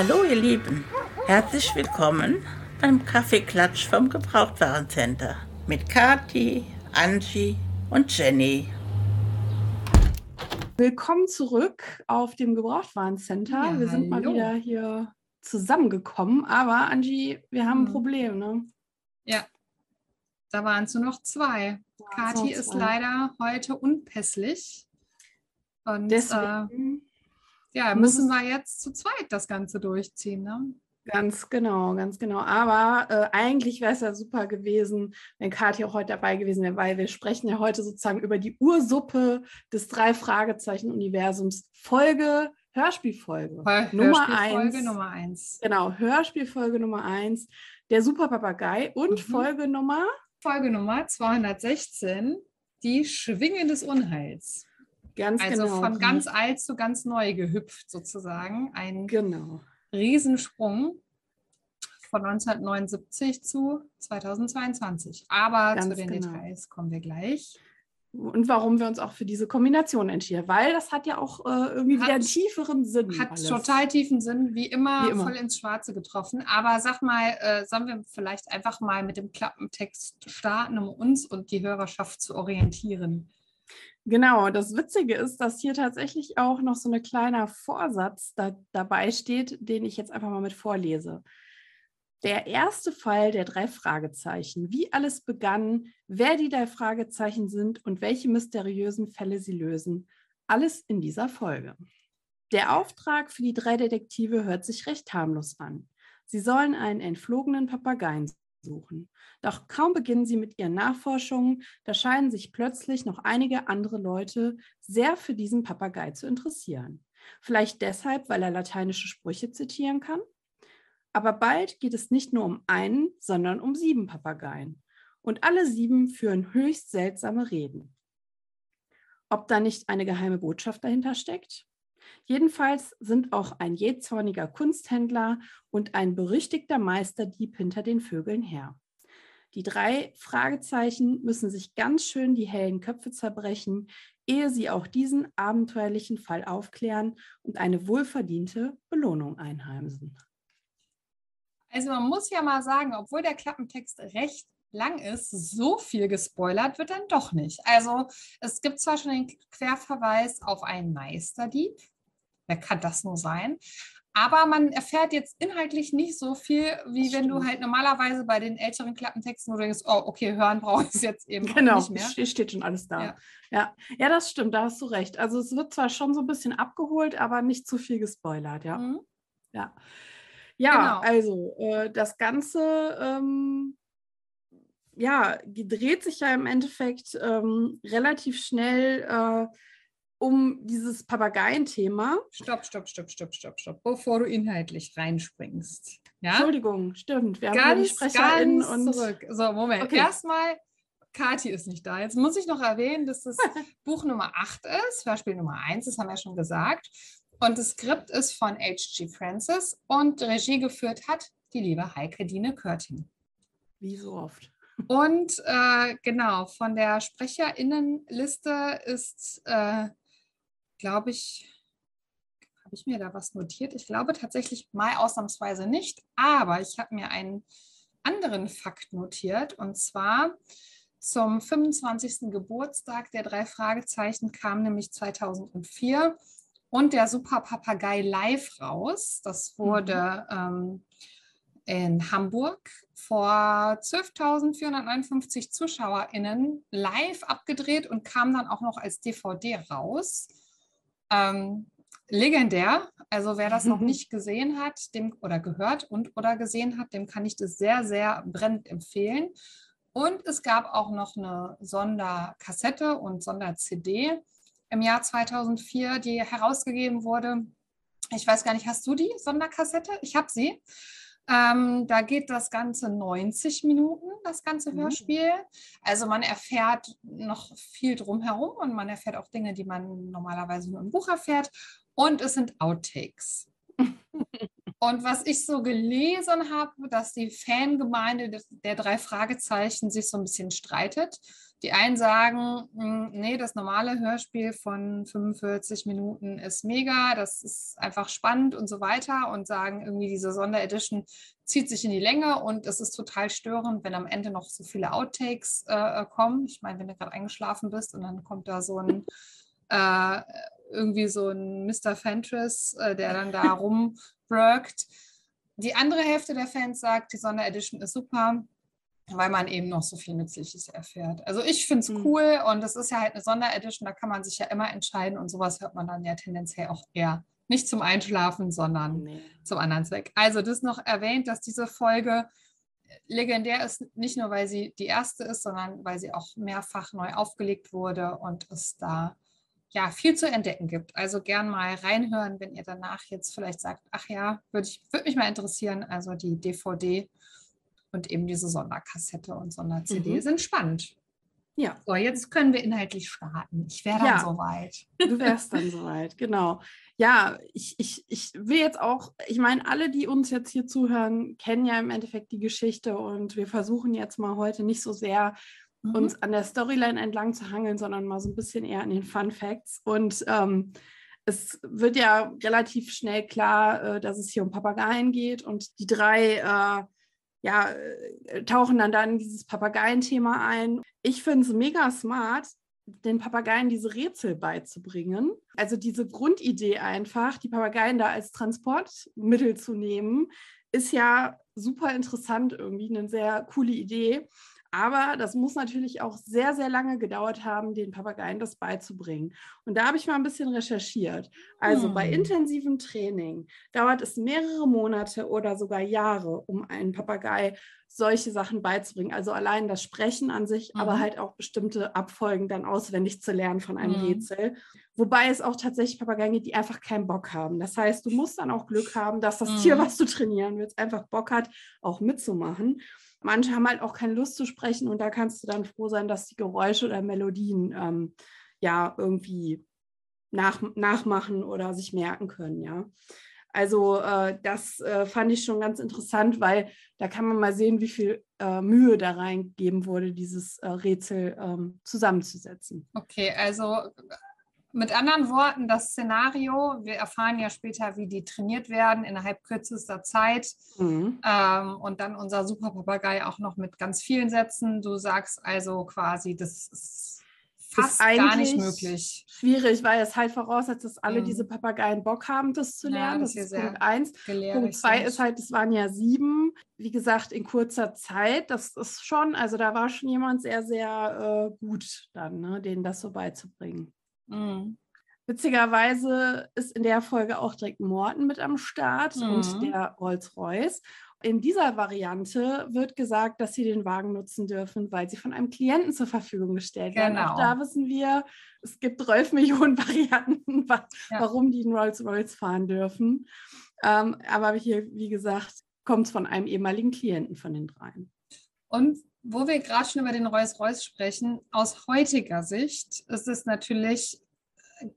Hallo ihr Lieben, herzlich willkommen beim Kaffeeklatsch vom Gebrauchtwarencenter mit Kati, Angie und Jenny. Willkommen zurück auf dem Gebrauchtwarencenter. Ja, wir sind mal hallo. wieder hier zusammengekommen, aber Angie, wir haben ein Hm. Problem, ne? Ja, da waren es nur noch zwei. Kathi noch ist leider heute unpässlich. Und äh, Deswegen ja, müssen wir jetzt zu zweit das Ganze durchziehen. Ne? ganz genau, ganz genau. Aber äh, eigentlich wäre es ja super gewesen, wenn Kathi auch heute dabei gewesen wäre, weil wir sprechen ja heute sozusagen über die Ursuppe des Drei-Fragezeichen-Universums. Folge, Hörspielfolge. Hör- Nummer Hörspielfolge eins. Nummer eins. Genau, Hörspielfolge Nummer eins, der Super Papagei und Mhm. Folge Nummer Folge Nummer 216, die Schwingen des Unheils. Ganz Also genau. von ganz alt zu ganz neu gehüpft sozusagen. Ein Genau. Riesensprung von 1979 zu 2022. Aber zu Ganz den genau. Details kommen wir gleich. Und warum wir uns auch für diese Kombination entschieden. Weil das hat ja auch äh, irgendwie Hat- wieder einen tieferen Sinn. Hat alles. total tiefen Sinn, wie immer, Wie immer. voll ins Schwarze getroffen. Aber sag mal, äh, sollen wir vielleicht einfach mal mit dem Klappentext starten, um uns und die Hörerschaft zu orientieren? Genau, das Witzige ist, dass hier tatsächlich auch noch so ein kleiner Vorsatz da, dabei steht, den ich jetzt einfach mal mit vorlese. Der erste Fall der drei Fragezeichen, wie alles begann, wer die drei Fragezeichen sind und welche mysteriösen Fälle sie lösen, alles in dieser Folge. Der Auftrag für die drei Detektive hört sich recht harmlos an. Sie sollen einen entflogenen Papageien suchen. Doch kaum beginnen sie mit ihren Nachforschungen, da scheinen sich plötzlich noch einige andere Leute sehr für diesen Papagei zu interessieren. Vielleicht deshalb, weil er lateinische Sprüche zitieren kann? Aber bald geht es nicht nur um einen, sondern um sieben Papageien. Und alle sieben führen höchst seltsame Reden. Ob da nicht eine geheime Botschaft dahinter steckt? Jedenfalls sind auch ein jähzorniger Kunsthändler und ein berüchtigter Meisterdieb hinter den Vögeln her. Die drei Fragezeichen müssen sich ganz schön die hellen Köpfe zerbrechen, ehe sie auch diesen abenteuerlichen Fall aufklären und eine wohlverdiente Belohnung einheimsen. Also man muss ja mal sagen, obwohl der Klappentext recht lang ist, so viel gespoilert wird dann doch nicht. Also es gibt zwar schon den Querverweis auf einen Meisterdieb, wer kann das nur sein? Aber man erfährt jetzt inhaltlich nicht so viel, wie wenn du halt normalerweise bei den älteren Klappentexten, wo du denkst, oh, okay, hören brauche ich es jetzt eben Genau, nicht mehr. ste- steht schon alles da. Ja. Ja. Ja. das stimmt, da hast du recht. Also es wird zwar schon so ein bisschen abgeholt, aber nicht zu viel gespoilert, ja. Mhm. Ja, ja Genau. also äh, das Ganze ähm, ja, dreht sich ja im Endeffekt ähm, relativ schnell äh, um dieses Papageienthema. Stopp, stopp, stopp, stopp, stopp, stopp, bevor du inhaltlich reinspringst. Ja? Entschuldigung, stimmt. Wir haben hier die ganz, SprecherInnen ganz und zurück. So, Moment. Okay. Erstmal, Kathi ist nicht da. Jetzt muss ich noch erwähnen, dass das Buch Nummer 8 ist, Hörspiel Nummer 1, das haben wir schon gesagt. Und das Skript ist von H.G. Francis und Regie geführt hat die liebe Heike Dine Körting. wie so oft. Und äh, genau, von der SprecherInnenliste ist, äh, glaube ich, habe ich mir da was notiert? Ich glaube tatsächlich mal ausnahmsweise nicht, aber ich habe mir einen anderen Fakt notiert und zwar zum 25. Geburtstag der drei Fragezeichen kam nämlich 2004 und der Super Papagei live raus. Das wurde ähm, in Hamburg vor 12.459 ZuschauerInnen live abgedreht und kam dann auch noch als DVD raus. Ähm, legendär. Also wer das noch nicht gesehen hat, dem oder gehört und oder gesehen hat, dem kann ich das sehr, sehr brennend empfehlen. Und es gab auch noch eine Sonderkassette und Sonder-CD im Jahr 2004, die herausgegeben wurde. Ich weiß gar nicht, hast du die Sonderkassette? Ich habe sie. Ähm, da geht das Ganze 90 Minuten, das ganze Mhm. Hörspiel. Also man erfährt noch viel drumherum und man erfährt auch Dinge, die man normalerweise nur im Buch erfährt. Und es sind Outtakes. Und was ich so gelesen habe, dass die Fangemeinde der drei Fragezeichen sich so ein bisschen streitet. Die einen sagen, hm, nee, das normale Hörspiel von 45 Minuten ist mega, das ist einfach spannend und so weiter und sagen irgendwie, diese Sonderedition zieht sich in die Länge und es ist total störend, wenn am Ende noch so viele Outtakes äh, kommen. Ich meine, wenn du gerade eingeschlafen bist und dann kommt da so ein äh, irgendwie so ein Mr. Fentress, äh, der dann da rumworkt. Die andere Hälfte der Fans sagt, die Sonderedition ist super weil man eben noch so viel Nützliches erfährt. Also ich finde es mhm. cool und das ist ja halt eine Sonderedition, da kann man sich ja immer entscheiden und sowas hört man dann ja tendenziell auch eher nicht zum Einschlafen, sondern nee. zum anderen Zweck. Also das noch erwähnt, dass diese Folge legendär ist, nicht nur weil sie die erste ist, sondern weil sie auch mehrfach neu aufgelegt wurde und es da ja viel zu entdecken gibt. Also gern mal reinhören, wenn ihr danach jetzt vielleicht sagt, ach ja, würde würd mich mal interessieren. Also die DVD und eben diese Sonderkassette und Sonder-CD mhm. sind spannend. Ja. So, jetzt können wir inhaltlich starten. Ich wäre dann ja, soweit. Du wärst dann soweit, genau. Ja, ich, ich, ich will jetzt auch, ich meine, alle, die uns jetzt hier zuhören, kennen ja im Endeffekt die Geschichte und wir versuchen jetzt mal heute nicht so sehr mhm. uns an der Storyline entlang zu hangeln, sondern mal so ein bisschen eher an den Fun Facts. Und ähm, es wird ja relativ schnell klar, äh, dass es hier um Papageien geht und die drei äh, ja, äh, tauchen dann da in dieses Papageienthema ein. Ich finde es mega smart, den Papageien diese Rätsel beizubringen. Also diese Grundidee einfach, die Papageien da als Transportmittel zu nehmen, ist ja super interessant irgendwie, eine sehr coole Idee. Aber das muss natürlich auch sehr, sehr lange gedauert haben, den Papageien das beizubringen. Und da habe ich mal ein bisschen recherchiert. Also hm. bei intensivem Training dauert es mehrere Monate oder sogar Jahre, um einen Papagei solche Sachen beizubringen. Also allein das Sprechen an sich, mhm. aber halt auch bestimmte Abfolgen dann auswendig zu lernen von einem mhm. Rätsel. Wobei es auch tatsächlich Papageien gibt, die einfach keinen Bock haben. Das heißt, du musst dann auch Glück haben, dass das mhm. Tier, was du trainieren willst, einfach Bock hat, auch mitzumachen. Manche haben halt auch keine Lust zu sprechen und da kannst du dann froh sein, dass die Geräusche oder Melodien ähm, ja irgendwie nach, nachmachen oder sich merken können, ja. Also äh, das äh, fand ich schon ganz interessant, weil da kann man mal sehen, wie viel äh, Mühe da reingegeben wurde, dieses äh, Rätsel ähm, zusammenzusetzen. Okay, also mit anderen Worten, das Szenario, wir erfahren ja später, wie die trainiert werden innerhalb kürzester Zeit. Mhm. Ähm, und dann unser Superpapagei auch noch mit ganz vielen Sätzen. Du sagst also quasi, das ist fast ist gar nicht möglich. Schwierig, weil es halt voraussetzt, dass alle mhm. diese Papageien Bock haben, das zu lernen. Ja, das, das ist Punkt eins. Punkt zwei ist halt, es waren ja sieben, wie gesagt, in kurzer Zeit. Das ist schon, also da war schon jemand sehr, sehr äh, gut dann, ne, denen das so beizubringen. Mhm. Witzigerweise ist in der Folge auch direkt Morten mit am Start mhm. und der Rolls-Royce. In dieser Variante wird gesagt, dass sie den Wagen nutzen dürfen, weil sie von einem Klienten zur Verfügung gestellt werden. Genau. Auch da wissen wir, es gibt 12 Millionen Varianten, warum ja. die einen Rolls-Royce fahren dürfen. Ähm, aber hier, wie gesagt, kommt es von einem ehemaligen Klienten von den dreien. Und wo wir gerade schon über den Rolls-Royce sprechen, aus heutiger Sicht ist es natürlich,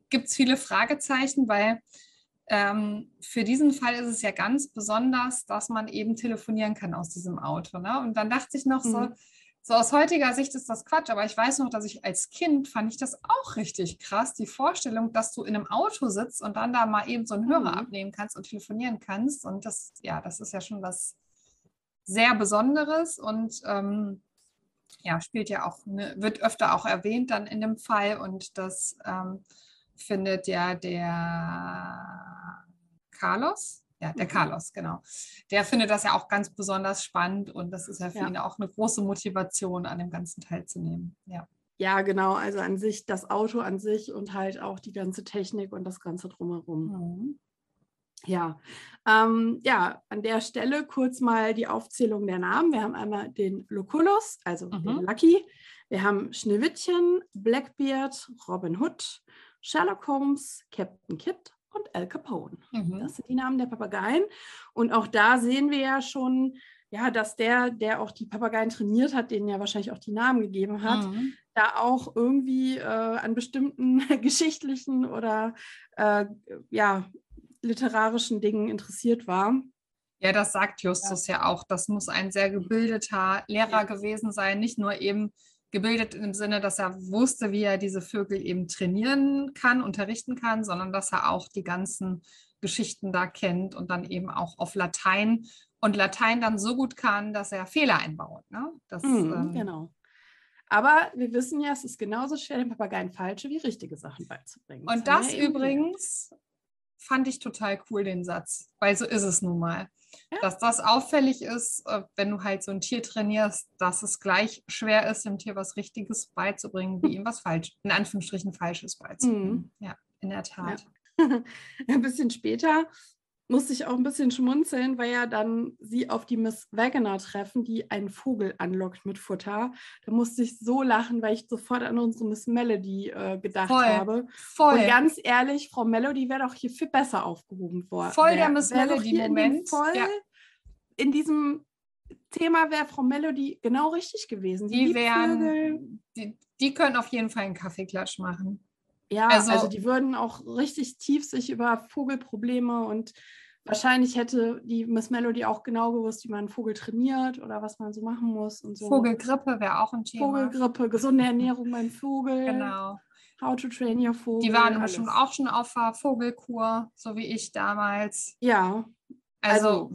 gibt es viele Fragezeichen, weil ähm, für diesen Fall ist es ja ganz besonders, dass man eben telefonieren kann aus diesem Auto. Ne? Und dann dachte ich noch mhm. so, so aus heutiger Sicht ist das Quatsch, aber ich weiß noch, dass ich als Kind fand ich das auch richtig krass, die Vorstellung, dass du in einem Auto sitzt und dann da mal eben so einen Hörer mhm. abnehmen kannst und telefonieren kannst. Und das, ja, das ist ja schon was sehr Besonderes und ähm, ja, spielt ja auch, ne, wird öfter auch erwähnt dann in dem Fall und das ähm, findet ja der Carlos, ja, der mhm. Carlos, genau. Der findet das ja auch ganz besonders spannend und das ist ja für ja. ihn auch eine große Motivation, an dem Ganzen teilzunehmen. Ja. Ja, genau. Also an sich, das Auto an sich und halt auch die ganze Technik und das Ganze drumherum. Mhm. Ja, ähm, ja, an der Stelle kurz mal die Aufzählung der Namen. Wir haben einmal den Lucullus, also mhm. den Lucky. Wir haben Schneewittchen, Blackbeard, Robin Hood, Sherlock Holmes, Captain Kidd und Al Capone. Mhm. Das sind die Namen der Papageien. Und auch da sehen wir ja schon, ja, dass der, der auch die Papageien trainiert hat, denen ja wahrscheinlich auch die Namen gegeben hat, mhm. da auch irgendwie äh, an bestimmten geschichtlichen oder äh, ja, literarischen Dingen interessiert war. Ja, das sagt Justus ja, ja auch. Das muss ein sehr gebildeter Lehrer gewesen sein, nicht nur eben gebildet im Sinne, dass er wusste, wie er diese Vögel eben trainieren kann, unterrichten kann, sondern dass er auch die ganzen Geschichten da kennt und dann eben auch auf Latein und Latein dann so gut kann, dass er Fehler einbaut. Ne? Das, Mhm, ähm, genau. Aber wir wissen ja, es ist genauso schwer, den Papageien falsche wie richtige Sachen beizubringen. Und das gelernt. übrigens fand ich total cool, den Satz, weil so ist es nun mal. Ja. Dass das auffällig ist, äh, wenn du halt so ein Tier trainierst, dass es gleich schwer ist, dem Tier was Richtiges beizubringen, wie ihm was falsch, in Anführungsstrichen Falsches beizubringen. Ja, in der Tat. ein bisschen später musste ich auch ein bisschen schmunzeln, weil ja dann sie auf die Miss Wagoner treffen, die einen Vogel anlockt mit Futter. Da musste ich so lachen, weil ich sofort an unsere Miss Melody äh, gedacht Voll. habe. Voll. Und ganz ehrlich, Frau Melody wäre doch hier viel besser aufgehoben worden. Voll der Miss Melody-Moment. Voll Ja. in diesem Thema wäre Frau Melody genau richtig gewesen. Die Vögel. wären, die, die können auf jeden Fall einen Kaffeeklatsch machen. Ja, also, Also- die würden auch richtig tief sich über Vogelprobleme und wahrscheinlich hätte die Miss Melody auch genau gewusst, wie man einen Vogel trainiert oder was man so machen muss und so. Vogelgrippe wäre auch ein Thema. Vogelgrippe, gesunde Ernährung beim Vogel, Genau. how to train your Vogel. Die waren alles. bestimmt auch schon auf der Vogelkur, so wie ich damals. Ja, Also, also,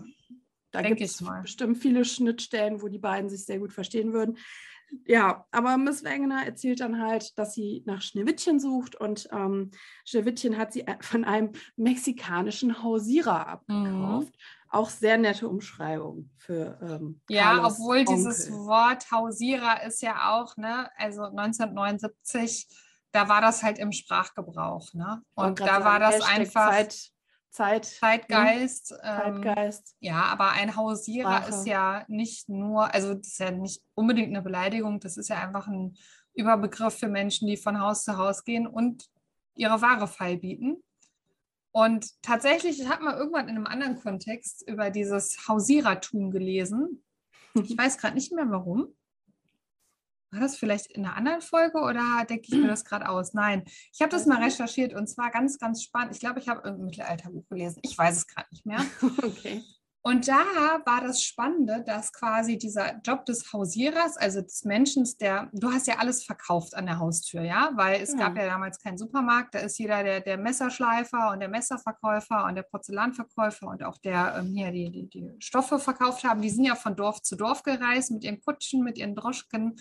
da gibt es bestimmt viele Schnittstellen, wo die beiden sich sehr gut verstehen würden. Ja, aber Miss Wegener erzählt dann halt, dass sie nach Schneewittchen sucht und ähm, Schneewittchen hat sie von einem mexikanischen Hausierer abgekauft. Auch sehr nette Umschreibung für ähm, ja, Carlos obwohl dieses Onkel. Wort Hausierer ist ja auch, ne, also 1979, da war das halt im Sprachgebrauch, ne? Und da war sagen, das Hashtag einfach Zeit, Zeit, Zeitgeist. ähm, Zeitgeist. Ja, aber ein Hausierer Sprache. ist ja nicht nur, also das ist ja nicht unbedingt eine Beleidigung, das ist ja einfach ein Überbegriff für Menschen, die von Haus zu Haus gehen und ihre Ware feilbieten. Und tatsächlich, ich habe mal irgendwann in einem anderen Kontext über dieses Hausierertum gelesen. Ich weiß gerade nicht mehr warum. War das vielleicht in einer anderen Folge oder denke ich mir das gerade aus? Nein, ich habe das mal nicht. recherchiert und zwar ganz, ganz spannend. Ich glaube, ich habe irgendein Mittelalterbuch gelesen. Ich weiß es gerade nicht mehr. Okay. Und da war das Spannende, dass quasi dieser Job des Hausierers, also des Menschen, der, du hast ja alles verkauft an der Haustür, ja, weil es Ja. gab ja damals keinen Supermarkt, da ist jeder der, der Messerschleifer und der Messerverkäufer und der Porzellanverkäufer und auch der ähm, hier die, die, die Stoffe verkauft haben, die sind ja von Dorf zu Dorf gereist mit ihren Kutschen, mit ihren Droschken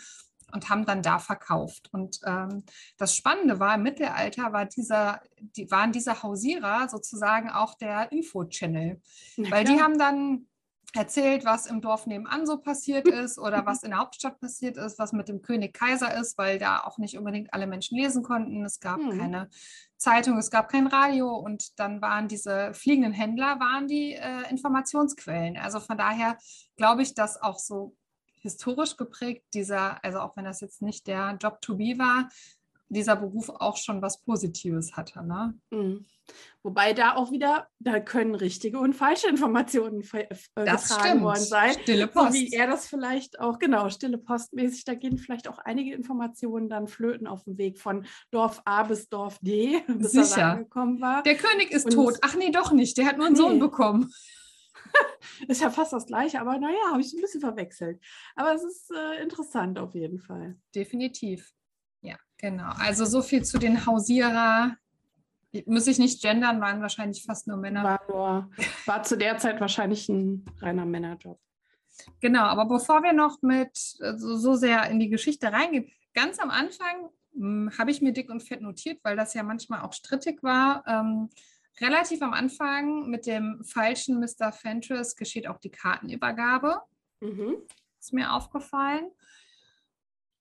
und haben dann da verkauft. Und ähm, das Spannende war, im Mittelalter war dieser, die, waren diese Hausierer sozusagen auch der Info-Channel. Weil die haben dann erzählt, was im Dorf nebenan so passiert ist oder was in der Hauptstadt passiert ist, was mit dem König Kaiser ist, weil da auch nicht unbedingt alle Menschen lesen konnten. Es gab Mhm. keine Zeitung, es gab kein Radio und dann waren diese fliegenden Händler, waren die äh, Informationsquellen. Also von daher glaube ich, dass auch so historisch geprägt dieser, also auch wenn das jetzt nicht der Job to be war, dieser Beruf auch schon was Positives hatte. Ne? Mhm. Wobei da auch wieder, da können richtige und falsche Informationen äh, Das getragen stimmt. worden sein. Stille So Post. wie er das vielleicht auch, genau, stille postmäßig, da gehen vielleicht auch einige Informationen dann flöten auf dem Weg von Dorf A bis Dorf D, bis er Sicher. da angekommen war. Der König ist Und- tot. Ach nee, doch nicht. Der hat nur einen Sohn Nee. bekommen. Ist ja fast das Gleiche, aber naja, habe ich ein bisschen verwechselt. Aber es ist äh, interessant auf jeden Fall. Definitiv. Ja, genau. Also so viel zu den Hausierer. Muss ich nicht gendern, waren wahrscheinlich fast nur Männer. War, nur, war zu der Zeit wahrscheinlich ein reiner Männerjob. Genau, aber bevor wir noch mit äh, so, so sehr in die Geschichte reingehen, ganz am Anfang hm, habe ich mir dick und fett notiert, weil das ja manchmal auch strittig war. Ähm, relativ am Anfang mit dem falschen Mr. Fentress geschieht auch die Kartenübergabe. Mhm. ist mir aufgefallen.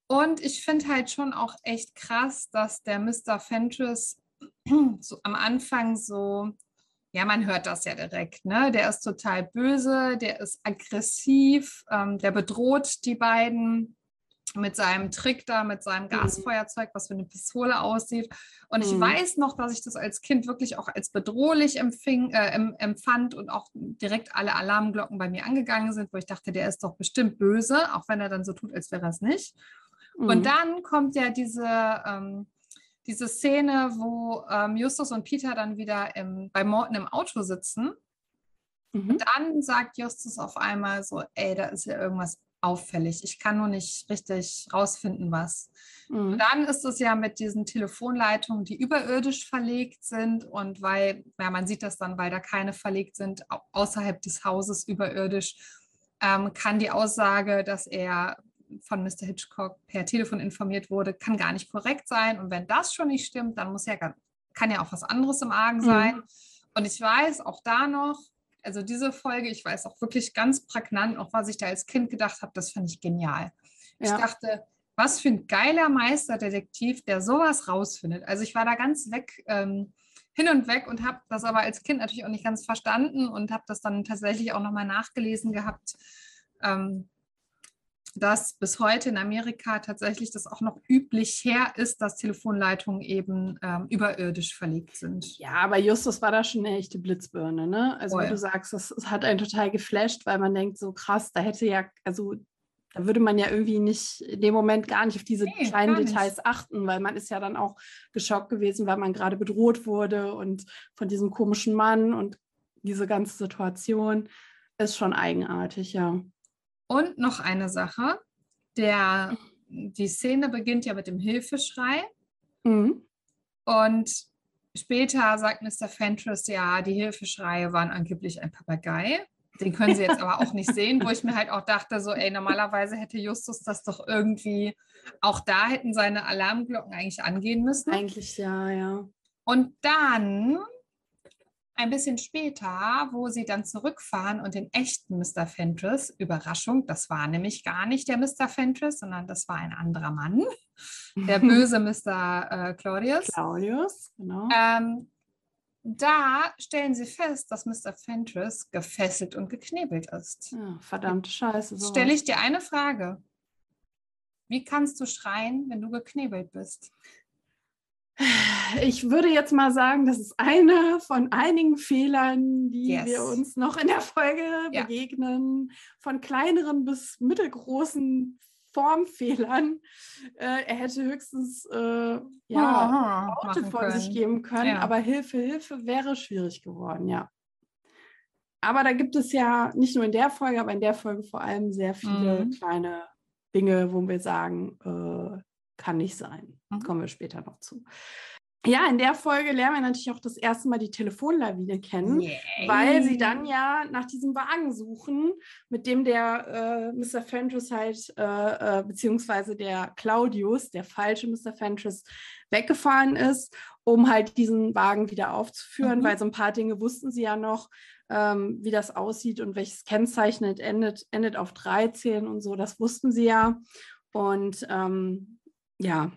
Und ich finde halt schon auch echt krass, dass der Mr. Fentress so am Anfang so, ja, man hört das ja direkt, ne? Der ist total böse, der ist aggressiv, ähm, der bedroht die beiden mit seinem Trick da, mit seinem Gasfeuerzeug, was wie eine Pistole aussieht. Und ich Mhm. weiß noch, dass ich das als Kind wirklich auch als bedrohlich empfing, äh, em- empfand und auch direkt alle Alarmglocken bei mir angegangen sind, wo ich dachte, der ist doch bestimmt böse, auch wenn er dann so tut, als wäre er es nicht. Mhm. Und dann kommt ja diese, ähm, diese Szene, wo ähm, Justus und Peter dann wieder im, bei Morton im Auto sitzen. Mhm. Dann sagt Justus auf einmal so, ey, da ist ja irgendwas auffällig. Ich kann nur nicht richtig rausfinden, was. Mhm. Dann ist es ja mit diesen Telefonleitungen, die überirdisch verlegt sind und weil, ja, man sieht das dann, weil da keine verlegt sind, au- außerhalb des Hauses überirdisch, ähm, kann die Aussage, dass er von Mr. Hitchcock per Telefon informiert wurde, kann gar nicht korrekt sein. Und wenn das schon nicht stimmt, dann muss ja, kann ja auch was anderes im Argen Mhm. sein. Und ich weiß auch da noch, also diese Folge, ich weiß auch wirklich ganz prägnant, auch was ich da als Kind gedacht habe, das fand ich genial. Ich Ja. dachte, was für ein geiler Meisterdetektiv, der sowas rausfindet. Also ich war da ganz weg, ähm, hin und weg und habe das aber als Kind natürlich auch nicht ganz verstanden und habe das dann tatsächlich auch nochmal nachgelesen gehabt, ähm, dass bis heute in Amerika tatsächlich das auch noch üblich her ist, dass Telefonleitungen eben ähm, überirdisch verlegt sind. Ja, aber Justus war da schon eine echte Blitzbirne, ne? Also wie Voll. du sagst, das, das hat einen total geflasht, weil man denkt, so krass, da hätte ja, also da würde man ja irgendwie nicht in dem Moment gar nicht auf diese Nee, kleinen. Details achten, weil man ist ja dann auch geschockt gewesen, weil man gerade bedroht wurde und von diesem komischen Mann und diese ganze Situation ist schon eigenartig, ja. Und noch eine Sache, der, die Szene beginnt ja mit dem Hilfeschrei. Mhm. Und später sagt Mr. Fentress, ja, die Hilfeschreie waren angeblich ein Papagei. Den können sie jetzt aber auch nicht sehen, wo ich mir halt auch dachte, so, ey, normalerweise hätte Justus das doch irgendwie, auch da hätten seine Alarmglocken eigentlich angehen müssen. Eigentlich ja, ja. Und dann, ein bisschen später, wo sie dann zurückfahren und den echten Mr. Fentress, Überraschung, das war nämlich gar nicht der Mr. Fentress, sondern das war ein anderer Mann, der böse Mr. Äh, Claudius. Claudius, genau. Ähm, da stellen sie fest, dass Mr. Fentress gefesselt und geknebelt ist. Ja, verdammte Scheiße. Sowas. stelle ich dir eine Frage. Wie kannst du schreien, wenn du geknebelt bist? Ich würde jetzt mal sagen, das ist einer von einigen Fehlern, die Yes. wir uns noch in der Folge Ja. begegnen. Von kleineren bis mittelgroßen Formfehlern. Äh, er hätte höchstens äh, ja, Aha, Worte von sich geben können, Ja. aber Hilfe, Hilfe wäre schwierig geworden, ja. Aber da gibt es ja nicht nur in der Folge, aber in der Folge vor allem sehr viele Mhm. kleine Dinge, wo wir sagen, äh, kann nicht sein. Mhm. Kommen wir später noch zu. Ja, in der Folge lernen wir natürlich auch das erste Mal die Telefonlawine kennen, weil sie dann ja nach diesem Wagen suchen, mit dem der äh, Mr. Fentress halt, äh, äh, beziehungsweise der Claudius, der falsche Mr. Fentress, weggefahren ist, um halt diesen Wagen wieder aufzuführen, Mhm. weil so ein paar Dinge wussten sie ja noch, ähm, wie das aussieht und welches Kennzeichen endet, endet auf 13 und so, das wussten sie ja. Und ähm, ja,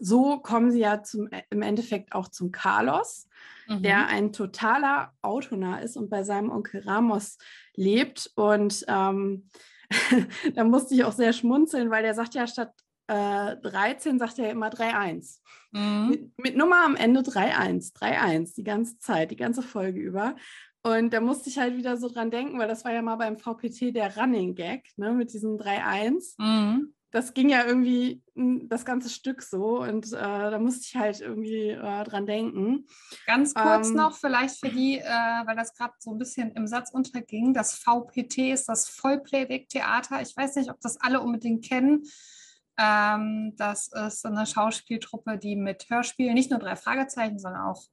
so kommen sie ja zum, im Endeffekt auch zum Carlos, Mhm. der ein totaler Autonah ist und bei seinem Onkel Ramos lebt. Und ähm, da musste ich auch sehr schmunzeln, weil der sagt ja statt äh, 13, sagt er immer 3-1. Mhm. Mit, mit Nummer am Ende 3-1, 3-1, die ganze Zeit, die ganze Folge über. Und da musste ich halt wieder so dran denken, weil das war ja mal beim VPT der Running Gag, ne, mit diesem 3-1 Mhm. Das ging ja irgendwie das ganze Stück so und äh, da musste ich halt irgendwie äh, dran denken. Ganz kurz Ähm, noch, vielleicht für die, äh, weil das gerade so ein bisschen im Satz unterging, das VPT ist das Vollplayback-Theater. Ich weiß nicht, ob das alle unbedingt kennen. Ähm, das ist eine Schauspieltruppe, die mit Hörspielen, nicht nur drei Fragezeichen, sondern auch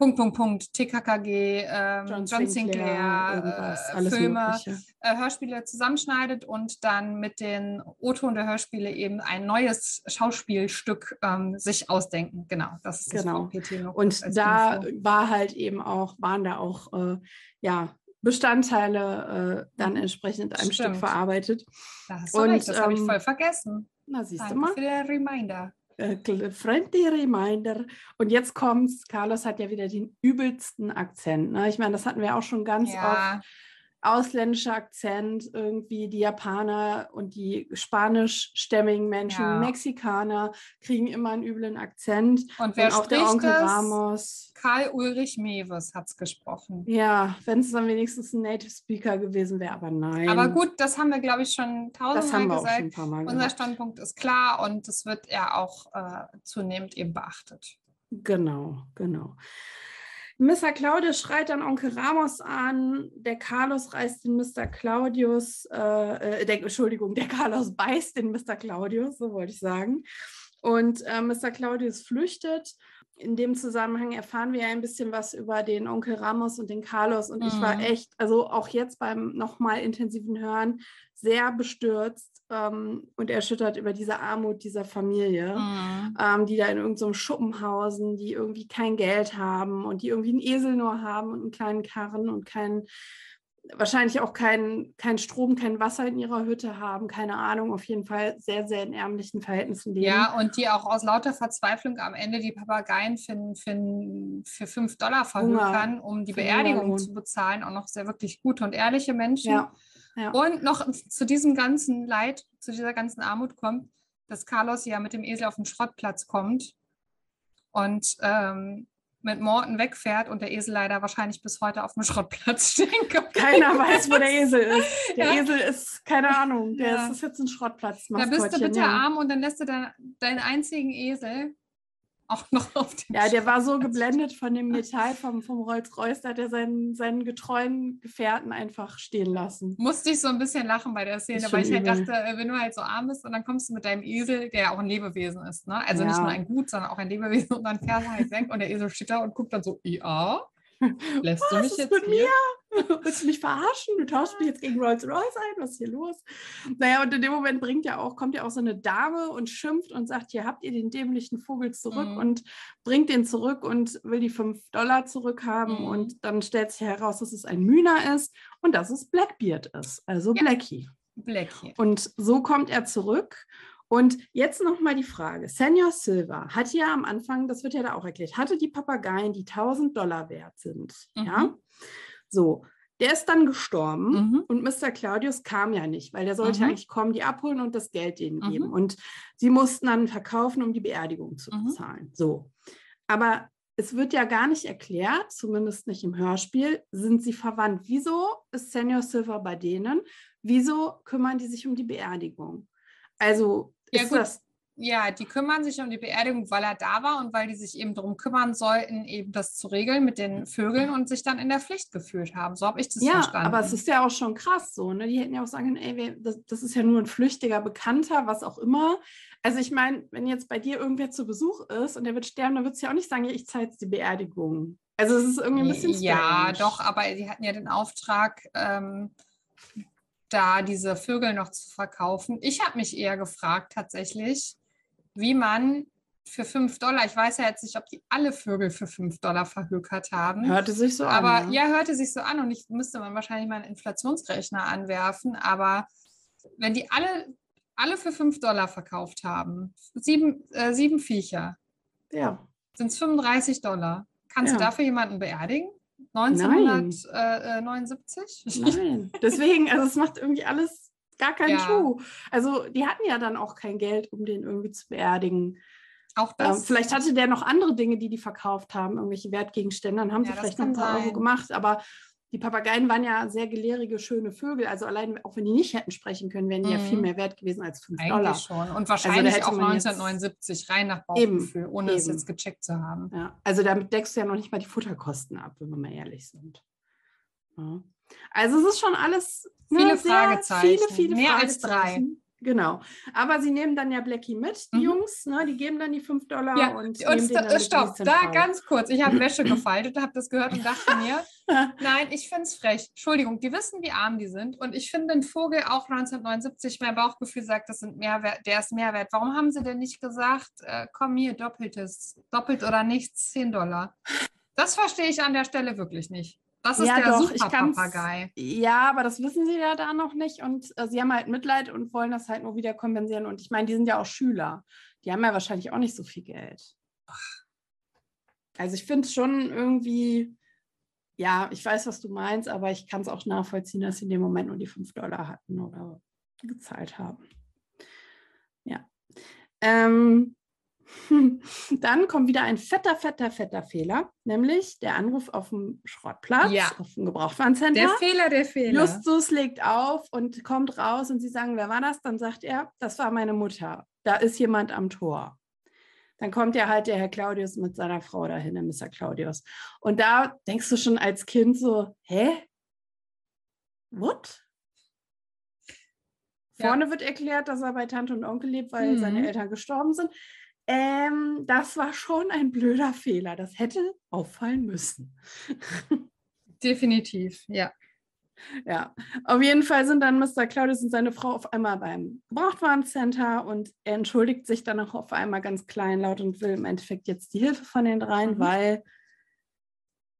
Punkt, Punkt, Punkt, TKKG, ähm, John, Sinclair, irgendwas, äh, alles Filme, äh, Hörspiele zusammenschneidet und dann mit den O-Ton der Hörspiele eben ein neues Schauspielstück ähm, sich ausdenken. Genau, das ist Genau. das VPT noch Und da Info. war halt eben auch, waren da auch äh, ja, Bestandteile äh, dann entsprechend in einem Stück Stimmt. verarbeitet. Da hast du und, recht, das habe ich ähm, voll vergessen. Na, siehst du Danke mal. für den Reminder. Äh, friendly reminder. Und jetzt kommt's. Carlos hat ja wieder den übelsten Akzent. Ne? Ich meine, das hatten wir auch schon ganz oft. Ausländischer Akzent, irgendwie die Japaner und die spanischstämmigen Menschen, Ja. Mexikaner kriegen immer einen üblen Akzent. und wer und auch der spricht Onkel das? Ramos. Karl Ulrich Mewes hat es gesprochen. Ja, wenn es dann wenigstens ein Native Speaker gewesen wäre, aber nein. Aber gut, das haben wir, glaube ich, schon tausendmal schon gesagt. paar Mal Unser gehabt. Standpunkt ist klar und das wird ja auch äh, zunehmend eben beachtet. Genau, genau. Mr. Claudius schreit dann Onkel Ramos an, der Carlos reißt den Mr. Claudius, äh, äh, der, Entschuldigung, der Carlos beißt den Mr. Claudius, so wollte ich sagen. Und äh, Mr. Claudius flüchtet. In dem Zusammenhang erfahren wir ja ein bisschen was über den Onkel Ramos und den Carlos. Und mhm. ich war mhm. echt, also auch jetzt beim nochmal intensiven Hören, sehr bestürzt ähm, und erschüttert über diese Armut dieser Familie, mhm. ähm, die da in irgendeinem so Schuppen hausen, die irgendwie kein Geld haben und die irgendwie einen Esel nur haben und einen kleinen Karren und keinen wahrscheinlich auch keinen kein Strom, kein Wasser in ihrer Hütte haben, keine Ahnung, auf jeden Fall sehr, sehr in ärmlichen Verhältnissen leben. Ja, und die auch aus lauter Verzweiflung am Ende die Papageien für, für, für fünf Dollar verhökern, um die Beerdigung zu bezahlen. Auch noch sehr wirklich gute und ehrliche Menschen. Ja, ja. Und noch zu diesem ganzen Leid, zu dieser ganzen Armut kommt, dass Carlos ja mit dem Esel auf den Schrottplatz kommt und ähm, mit Morten wegfährt und der Esel leider wahrscheinlich bis heute auf dem Schrottplatz stehen kann. Keiner weiß, wo der Esel ist. Der ja. Esel ist, keine Ahnung, der ja. ist, ist, jetzt ein Schrottplatz. Da bist du bitte ja. arm und dann lässt du deinen, deinen einzigen Esel auch noch auf den Ja, der war so geblendet von dem Metall vom, vom Rolls-Royce, da hat er seinen, seinen getreuen Gefährten einfach stehen lassen. Musste ich so ein bisschen lachen bei der Szene, weil ich halt dachte, äh, wenn du halt so arm bist und dann kommst du mit deinem Esel, der ja auch ein Lebewesen ist, ne? also ja. nicht nur ein Gut, sondern auch ein Lebewesen und dann fährst du halt weg und der Esel steht da und guckt dann so, ja, lässt Was du mich jetzt mit hier? mir? Willst du mich verarschen? Du tauschst mich jetzt gegen Rolls Royce ein? Was ist hier los? Naja, und in dem Moment bringt ja auch, kommt ja auch so eine Dame und schimpft und sagt, hier habt ihr den dämlichen Vogel zurück mhm. und bringt den zurück und will die 5 Dollar zurückhaben. Mhm. Und dann stellt sich heraus, dass es ein Mühner ist und dass es Blackbeard ist, also ja. Blackie. Blackie. Und so kommt er zurück und jetzt nochmal die Frage. Senior Silver hat ja am Anfang, das wird ja da auch erklärt, hatte die Papageien, die 1000 Dollar wert sind. Mhm. Ja. So, der ist dann gestorben mhm. und Mr. Claudius kam ja nicht, weil der sollte mhm. eigentlich kommen, die abholen und das Geld denen geben. Mhm. Und sie mussten dann verkaufen, um die Beerdigung zu mhm. bezahlen. So. Aber es wird ja gar nicht erklärt, zumindest nicht im Hörspiel, sind sie verwandt. Wieso ist Senior Silver bei denen? Wieso kümmern die sich um die Beerdigung? Also ja, ist das ja, die kümmern sich um die Beerdigung, weil er da war und weil die sich eben darum kümmern sollten, eben das zu regeln mit den Vögeln und sich dann in der Pflicht gefühlt haben. So habe ich das ja, verstanden. Aber es ist ja auch schon krass so. Ne? Die hätten ja auch sagen können, ey, das, das ist ja nur ein flüchtiger Bekannter, was auch immer. Also ich meine, wenn jetzt bei dir irgendwer zu Besuch ist und der wird sterben, dann wird es ja auch nicht sagen, ich zahle jetzt die Beerdigung. Also es ist irgendwie ein bisschen strange. Ja, doch, aber sie hatten ja den Auftrag, ähm, da diese Vögel noch zu verkaufen. Ich habe mich eher gefragt tatsächlich, wie man für 5 Dollar, ich weiß ja jetzt nicht, ob die alle Vögel für 5 Dollar verhökert haben. Hörte sich so aber, an. Aber ja. ja, hörte sich so an und ich müsste man wahrscheinlich mal einen Inflationsrechner anwerfen. Aber wenn die alle, alle für 5 Dollar verkauft haben, sieben, äh, sieben Viecher, ja. sind es 35 Dollar. Kannst ja. du dafür jemanden beerdigen? 1979? Nein. Nein. Deswegen, also es macht irgendwie alles gar keinen ja. Schuh. Also die hatten ja dann auch kein Geld, um den irgendwie zu beerdigen. Auch das. Ähm, vielleicht hatte der noch andere Dinge, die die verkauft haben, irgendwelche Wertgegenstände, dann haben ja, sie vielleicht noch ein paar sein. Euro gemacht, aber die Papageien waren ja sehr gelehrige, schöne Vögel. Also allein, auch wenn die nicht hätten sprechen können, wären die mhm. ja viel mhm. mehr wert gewesen als 5 Eigentlich Dollar. schon. Und also wahrscheinlich also auch 1979 rein nach Bauchgefühl, eben, ohne eben. es jetzt gecheckt zu haben. Ja. Also damit deckst du ja noch nicht mal die Futterkosten ab, wenn wir mal ehrlich sind. Ja. Also es ist schon alles ne, viele Fragezeichen. Viele, viele mehr als drei. Genau. Aber sie nehmen dann ja Blackie mit, die mhm. Jungs, ne? die geben dann die 5 Dollar ja. und. Und st stopp, da ganz kurz. Ich habe Wäsche gefaltet, habe das gehört und dachte mir, nein, ich finde es frech. Entschuldigung, die wissen, wie arm die sind. Und ich finde den Vogel auch 1979, mein Bauchgefühl sagt, das sind Mehrwert, der ist Mehrwert. Warum haben sie denn nicht gesagt, äh, komm hier, doppeltes, doppelt oder nichts, 10 Dollar? Das verstehe ich an der Stelle wirklich nicht. Das ist ja, der doch, Super-Papagei. Ja, aber das wissen sie ja da noch nicht. Und äh, sie haben halt Mitleid und wollen das halt nur wieder kompensieren. Und ich meine, die sind ja auch Schüler. Die haben ja wahrscheinlich auch nicht so viel Geld. Also ich finde es schon irgendwie, ja, ich weiß, was du meinst, aber ich kann es auch nachvollziehen, dass sie in dem Moment nur die 5 Dollar hatten oder gezahlt haben. Ja. Ähm, Dann kommt wieder ein fetter, fetter, fetter Fehler, nämlich der Anruf auf dem Schrottplatz, ja. auf dem Gebrauchtwarencenter. Der Fehler, der Fehler. Justus legt auf und kommt raus und sie sagen, wer war das? Dann sagt er, das war meine Mutter. Da ist jemand am Tor. dann kommt ja halt der Herr Claudius mit seiner Frau dahin, der Mr. Claudius. Und da denkst du schon als Kind so, hä? What? Ja. Vorne wird erklärt, dass er bei Tante und Onkel lebt, weil Mhm. seine Eltern gestorben sind. Ähm, das war schon ein blöder Fehler. Das hätte auffallen müssen. Definitiv, ja. Ja, auf jeden Fall sind dann Mr. Claudius und seine Frau auf einmal beim Gebrauchtwarencenter und er entschuldigt sich dann auch auf einmal ganz kleinlaut und will im Endeffekt jetzt die Hilfe von den dreien, Mhm. weil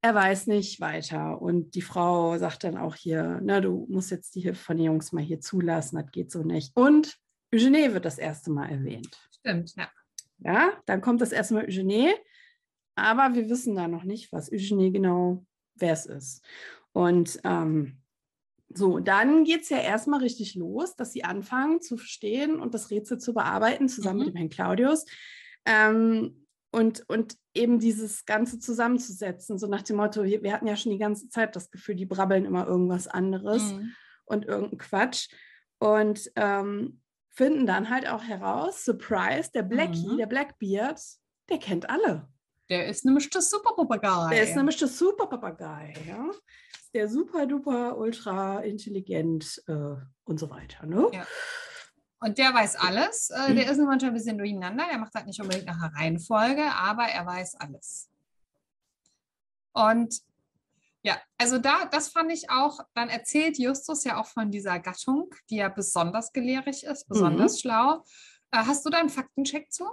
er weiß nicht weiter. Und die Frau sagt dann auch hier, na, du musst jetzt die Hilfe von den Jungs mal hier zulassen, das geht so nicht. Und Eugenie wird das erste Mal erwähnt. Stimmt, ja. Ja, dann kommt das erste Mal Eugenie, aber wir wissen da noch nicht, was Eugenie genau, wer es ist. Und ähm, so, dann geht es ja erstmal richtig los, dass sie anfangen zu verstehen und das Rätsel zu bearbeiten, zusammen Mhm. mit dem Herrn Claudius. Ähm, und, und eben dieses Ganze zusammenzusetzen, so nach dem Motto, wir, wir hatten ja schon die ganze Zeit das Gefühl, die brabbeln immer irgendwas anderes Mhm. und irgendein Quatsch. Und ähm, finden dann halt auch heraus, Surprise, der Blackie, Mhm. der Blackbeard, der kennt alle. Der ist nämlich das Superpapagei. Der ist nämlich der Super-Papagei, ja. Ist Der super duper ultra intelligent äh, und so weiter. Ne? Ja. Und der weiß alles. Äh, der ist nur manchmal ein bisschen durcheinander. Der macht halt nicht unbedingt nach einer Reihenfolge, aber er weiß alles. Und ja, also da, das fand ich auch, dann erzählt Justus ja auch von dieser Gattung, die ja besonders gelehrig ist, besonders schlau. Äh, hast du da einen Faktencheck zu?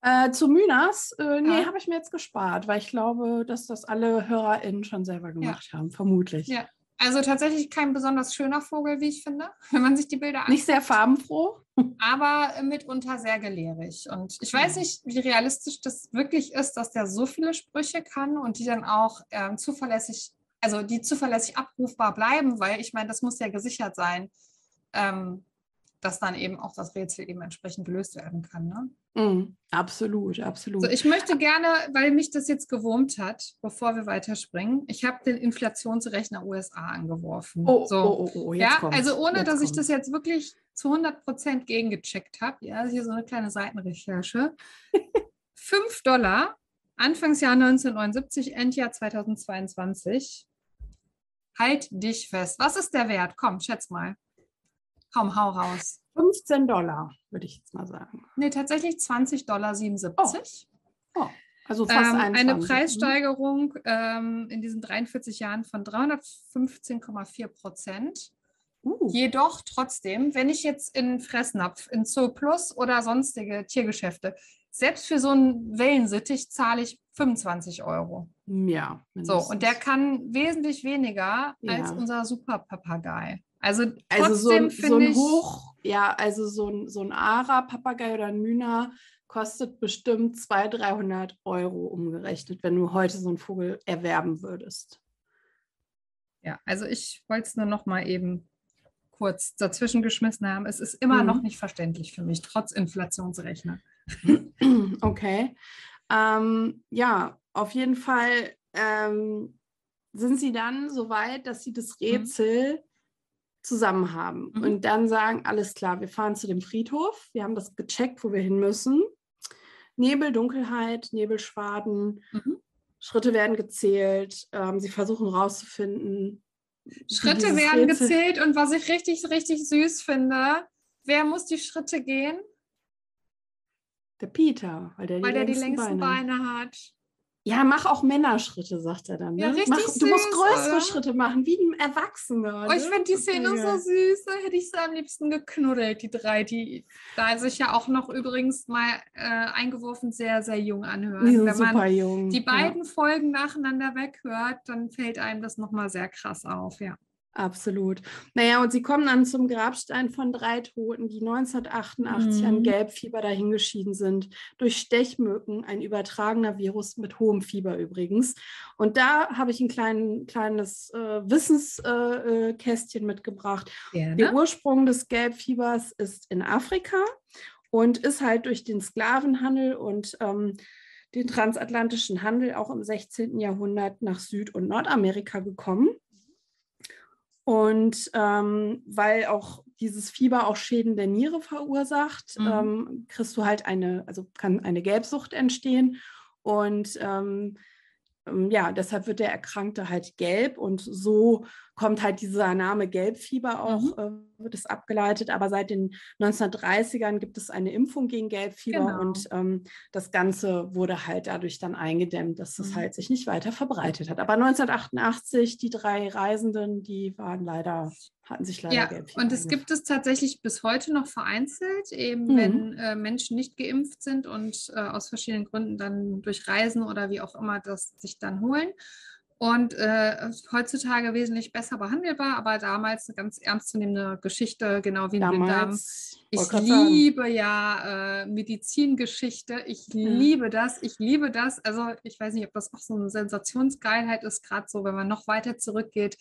Äh, zu Mynas, äh, nee, Ja. habe ich mir jetzt gespart, weil ich glaube, dass das alle HörerInnen schon selber gemacht haben, vermutlich. Ja. Also tatsächlich kein besonders schöner Vogel, wie ich finde, wenn man sich die Bilder anschaut. Nicht sehr farbenfroh. aber mitunter sehr gelehrig. Und ich weiß nicht, wie realistisch das wirklich ist, dass der so viele Sprüche kann und die dann auch ähm, zuverlässig, also die zuverlässig abrufbar bleiben, weil ich meine, das muss ja gesichert sein, ähm, dass dann eben auch das Rätsel eben entsprechend gelöst werden kann. Ne? Mhm, absolut, absolut. So, ich möchte gerne, weil mich das jetzt gewurmt hat, bevor wir weiterspringen, ich habe den Inflationsrechner USA angeworfen. oh, so. oh, oh, oh, jetzt Ja, kommt's, also ohne, jetzt dass ich kommt's. das jetzt wirklich zu 100% gegengecheckt habe. Ja, hier so eine kleine Seitenrecherche. 5 Dollar, Anfangsjahr 1979, Endjahr 2022. Halt dich fest. Was ist der Wert? Komm, schätz mal. Komm, hau raus. 15 Dollar, würde ich jetzt mal sagen. Nee, tatsächlich 20,77 Dollar. Oh, also fast Ähm, 21. eine Mhm. Preissteigerung ähm, in diesen 43 Jahren von 315,4 Prozent. Uh, Jedoch trotzdem, wenn ich jetzt in Fressnapf, in Zooplus oder sonstige Tiergeschäfte, selbst für so einen Wellensittich zahle ich 25 Euro. ja. So, und der mindestens. kann wesentlich weniger als Ja. unser Superpapagei. Also, Also so ein, so ein Hoch, ja, also so ein, so ein Ara-Papagei oder ein Mühner kostet bestimmt 200, 300 Euro umgerechnet, wenn du heute so einen Vogel erwerben würdest. ja, also ich wollte es nur noch mal eben kurz dazwischen geschmissen haben. Es ist immer Mhm. noch nicht verständlich für mich, trotz Inflationsrechner. Okay. Ähm, ja, auf jeden Fall ähm, sind sie dann so weit, dass sie das Rätsel zusammen haben Mhm. und dann sagen, alles klar, wir fahren zu dem Friedhof, wir haben das gecheckt, wo wir hin müssen. Nebel, Dunkelheit, Nebelschwaden, Mhm. Schritte werden gezählt, ähm, sie versuchen rauszufinden. Schritte werden Rätsel- gezählt und was ich richtig, richtig süß finde, wer muss die Schritte gehen? Der Peter, weil der die Weil der die längsten, längsten Beine. Beine hat. Ja, mach auch Männerschritte, sagt er dann. Ne? Ja, richtig mach, du musst süß, größere oder? Schritte machen, wie ein Erwachsener. Oh, ich ne? finde die Szene so geil. süß, da hätte ich sie am liebsten geknuddelt, die drei, die da sich ja auch noch übrigens mal äh, eingeworfen sehr, sehr jung anhören. Die sind Wenn super man jung. die ja, beiden Folgen nacheinander weghört, dann fällt einem das nochmal sehr krass auf, ja. Absolut. Naja, und sie kommen dann zum Grabstein von drei Toten, die 1988 an Mhm. Gelbfieber dahingeschieden sind. Durch Stechmücken, ein übertragener Virus mit hohem Fieber übrigens. Und da habe ich ein klein, kleines äh, Wissenskästchen äh, äh, mitgebracht. Der Gerne. Ursprung des Gelbfiebers ist in Afrika und ist halt durch den Sklavenhandel und ähm, den transatlantischen Handel auch im 16. Jahrhundert nach Süd- und Nordamerika gekommen. Und ähm, weil auch dieses Fieber auch Schäden der Niere verursacht, Mhm. ähm, kriegst du halt eine, also kann eine Gelbsucht entstehen. Und ähm, ähm, ja, deshalb wird der Erkrankte halt gelb und so kommt halt dieser Name Gelbfieber auch, Mhm. äh, wird es abgeleitet. Aber seit den 1930ern gibt es eine Impfung gegen Gelbfieber Genau. und ähm, das Ganze wurde halt dadurch dann eingedämmt, dass es Mhm. halt sich nicht weiter verbreitet hat. Aber 1988, die drei Reisenden, die waren leider, hatten sich leider Ja, Gelbfieber. und es gibt es tatsächlich bis heute noch vereinzelt, eben Mhm. wenn äh, Menschen nicht geimpft sind und äh, aus verschiedenen Gründen dann durch Reisen oder wie auch immer das sich dann holen. Und äh, heutzutage wesentlich besser behandelbar, aber damals eine ganz ernstzunehmende Geschichte, genau wie damals. Ich sagen, liebe ja äh, Medizingeschichte. Ich liebe das. Ich liebe das. Also ich weiß nicht, ob das auch so eine Sensationsgeilheit ist, gerade so, wenn man noch weiter zurückgeht,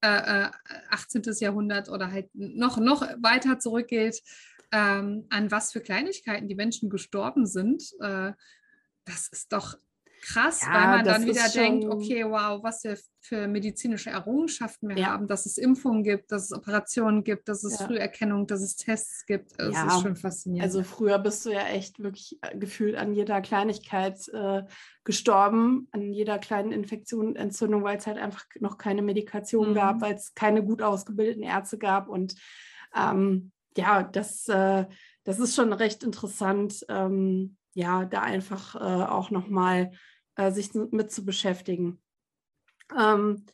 äh, äh, 18. Jahrhundert oder halt noch, noch weiter zurückgeht, ähm, an was für Kleinigkeiten die Menschen gestorben sind. Äh, das ist doch krass, Ja, weil man das dann wieder denkt, okay, wow, was wir für medizinische Errungenschaften wir Ja. haben, dass es Impfungen gibt, dass es Operationen gibt, dass es Ja. Früherkennung, dass es Tests gibt. Es Ja, ist schon faszinierend. Also früher bist du ja echt wirklich äh, gefühlt an jeder Kleinigkeit äh, gestorben, an jeder kleinen Infektion, Entzündung, weil es halt einfach noch keine Medikation Mhm. gab, weil es keine gut ausgebildeten Ärzte gab. Und ähm, ja, das, äh, das ist schon recht interessant, ähm, ja, da einfach äh, auch nochmal äh, sich mit zu beschäftigen. Ähm,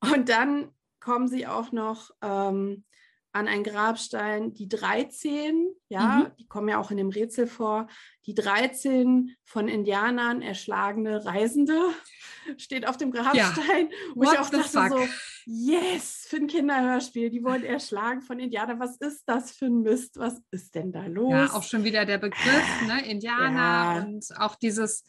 und dann kommen sie auch noch ähm, an einen Grabstein, die 13, ja, die kommen ja auch in dem Rätsel vor, die 13 von Indianern erschlagene Reisende steht auf dem Grabstein. Wo ich auch dachte fuck? so, yes, für ein Kinderhörspiel, die wurden erschlagen von Indianern. Was ist das für ein Mist? Was ist denn da los? ja, auch schon wieder der Begriff, ne? Indianer Ja. und auch dieses,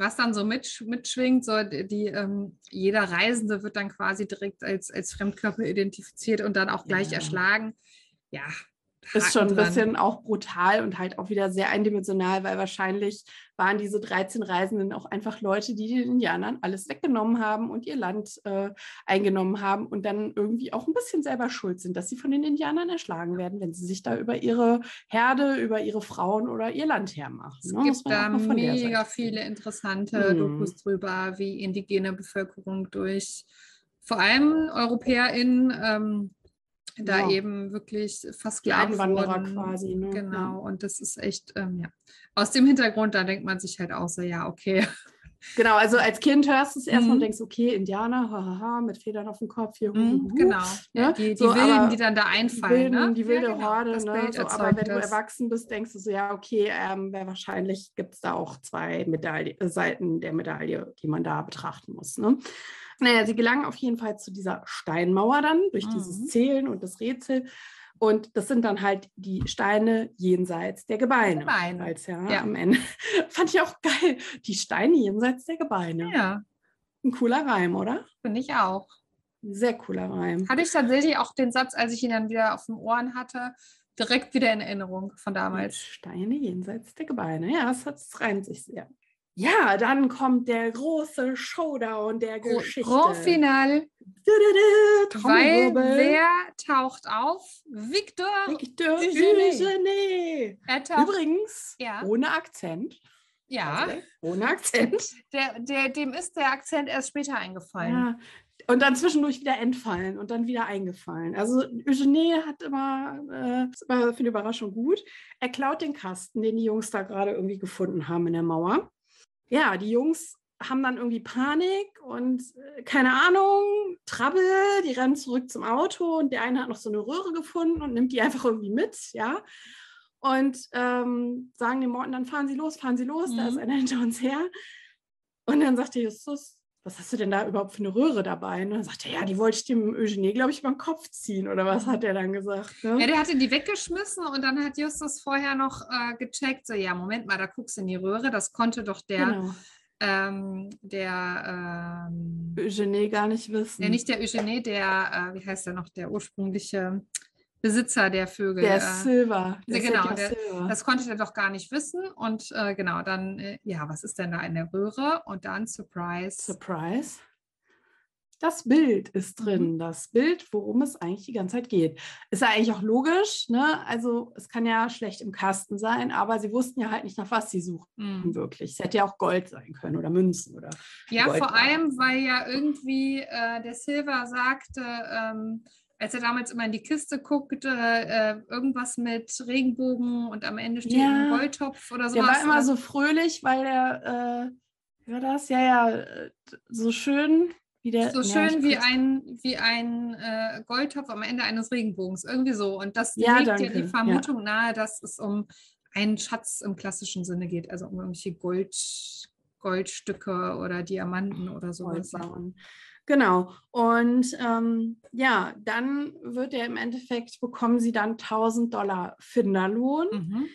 was dann so mitsch mitschwingt, so die, die ähm, jeder Reisende wird dann quasi direkt als, als Fremdkörper identifiziert und dann auch gleich Ja. erschlagen. Ja. Ist schon ein bisschen auch brutal und halt auch wieder sehr eindimensional, weil wahrscheinlich waren diese 13 Reisenden auch einfach Leute, die den Indianern alles weggenommen haben und ihr Land äh, eingenommen haben und dann irgendwie auch ein bisschen selber schuld sind, dass sie von den Indianern erschlagen werden, wenn sie sich da über ihre Herde, über ihre Frauen oder ihr Land hermachen. Es ne? Gibt da mega viele interessante Mhm. Dokus drüber, wie indigene Bevölkerung durch vor allem EuropäerInnen ähm, da Ja. eben wirklich Die versklavt Einwanderer wurden. quasi. Ne? Genau, und das ist echt, ähm, ja. Aus dem Hintergrund, da denkt man sich halt auch so, ja, okay. Genau, also als Kind hörst du es erstmal und Mhm. denkst, okay, Indianer, hahaha, mit Federn auf dem Kopf, hier, Mhm, hu. genau. Ja, ne? die die So, Wilden, die dann da die einfallen. wilden, ne? die wilde ja, genau, Horde, ne? So, aber wenn du das. erwachsen bist, denkst du so, ja, okay, ähm, wahrscheinlich gibt es da auch zwei Medaille, äh, Seiten der Medaille, die man da betrachten muss. Ne? Naja, sie gelangen auf jeden Fall zu dieser Steinmauer dann durch dieses Mhm. Zählen und das Rätsel. Und das sind dann halt die Steine jenseits der Gebeine. Gebeine. Weil's ja, Ja. am Ende. Fand ich auch geil. Die Steine jenseits der Gebeine. Ja, Ein cooler Reim, oder? finde ich auch. Ein sehr cooler Reim. Hatte ich tatsächlich auch den Satz, als ich ihn dann wieder auf den Ohren hatte, direkt wieder in Erinnerung von damals. Steine jenseits der Gebeine. Ja, das reimt sich sehr. Ja, dann kommt der große Showdown der Gro- Geschichte. Grand Finale, weil wer taucht auf? Victor. Victor taucht, Übrigens, Ja. ohne Akzent. ja, Also, ohne Akzent. der, der, dem ist der Akzent erst später eingefallen. Ja. Und dann zwischendurch wieder entfallen und dann wieder eingefallen. Also Eugenie hat immer, äh, ist immer für die Überraschung gut. Er klaut den Kasten, den die Jungs da gerade irgendwie gefunden haben in der Mauer. Ja, die Jungs haben dann irgendwie Panik und äh, keine Ahnung, Trouble, die rennen zurück zum Auto und der eine hat noch so eine Röhre gefunden und nimmt die einfach irgendwie mit, ja. Und ähm, sagen dem Morten, dann fahren Sie los, fahren Sie los, da Mhm. ist einer hinter uns her. Und dann sagt der Justus, was hast du denn da überhaupt für eine Röhre dabei? Und dann sagt er, ja, die wollte ich dem Eugenie, glaube ich, über den Kopf ziehen. Oder was hat er dann gesagt? Ne? Ja, der hatte die weggeschmissen und dann hat Justus vorher noch äh, gecheckt, so ja, Moment mal, da guckst du in die Röhre, das konnte doch der, genau. ähm, der, ähm, Eugenie gar nicht wissen. ja, nicht der Eugenie, der, äh, wie heißt der noch, der ursprüngliche Besitzer der Vögel. der äh, Silver. ja, Der genau, Silver der- Silver. das konnte der doch gar nicht wissen und äh, genau, dann, äh, ja, was ist denn da in der Röhre? Und dann, Surprise, Surprise. das Bild ist Mhm. drin. Das Bild, worum es eigentlich die ganze Zeit geht. Ist ja eigentlich auch logisch, ne? Also es kann ja schlecht im Kasten sein, aber sie wussten ja halt nicht, nach was sie suchen Mhm. wirklich. Es hätte ja auch Gold sein können oder Münzen oder Ja, Gold vor allem, weil ja irgendwie äh, der Silver sagte, ähm, als er damals immer in die Kiste guckte, äh, irgendwas mit Regenbogen und am Ende steht Ja. ein Goldtopf oder sowas. Der war immer oder- so fröhlich, weil er, äh, wie war das? Ja, ja, so schön wie der. so ja, schön wie ein, wie ein äh, Goldtopf am Ende eines Regenbogens. Irgendwie so. Und das Ja, legt ja danke, die ja. Vermutung nahe, dass es um einen Schatz im klassischen Sinne geht, also um irgendwelche Gold, Goldstücke oder Diamanten oder sowas. Goldbarren. Genau. Und ähm, ja, dann wird er im Endeffekt, bekommen sie dann 1000 Dollar Finderlohn Mhm.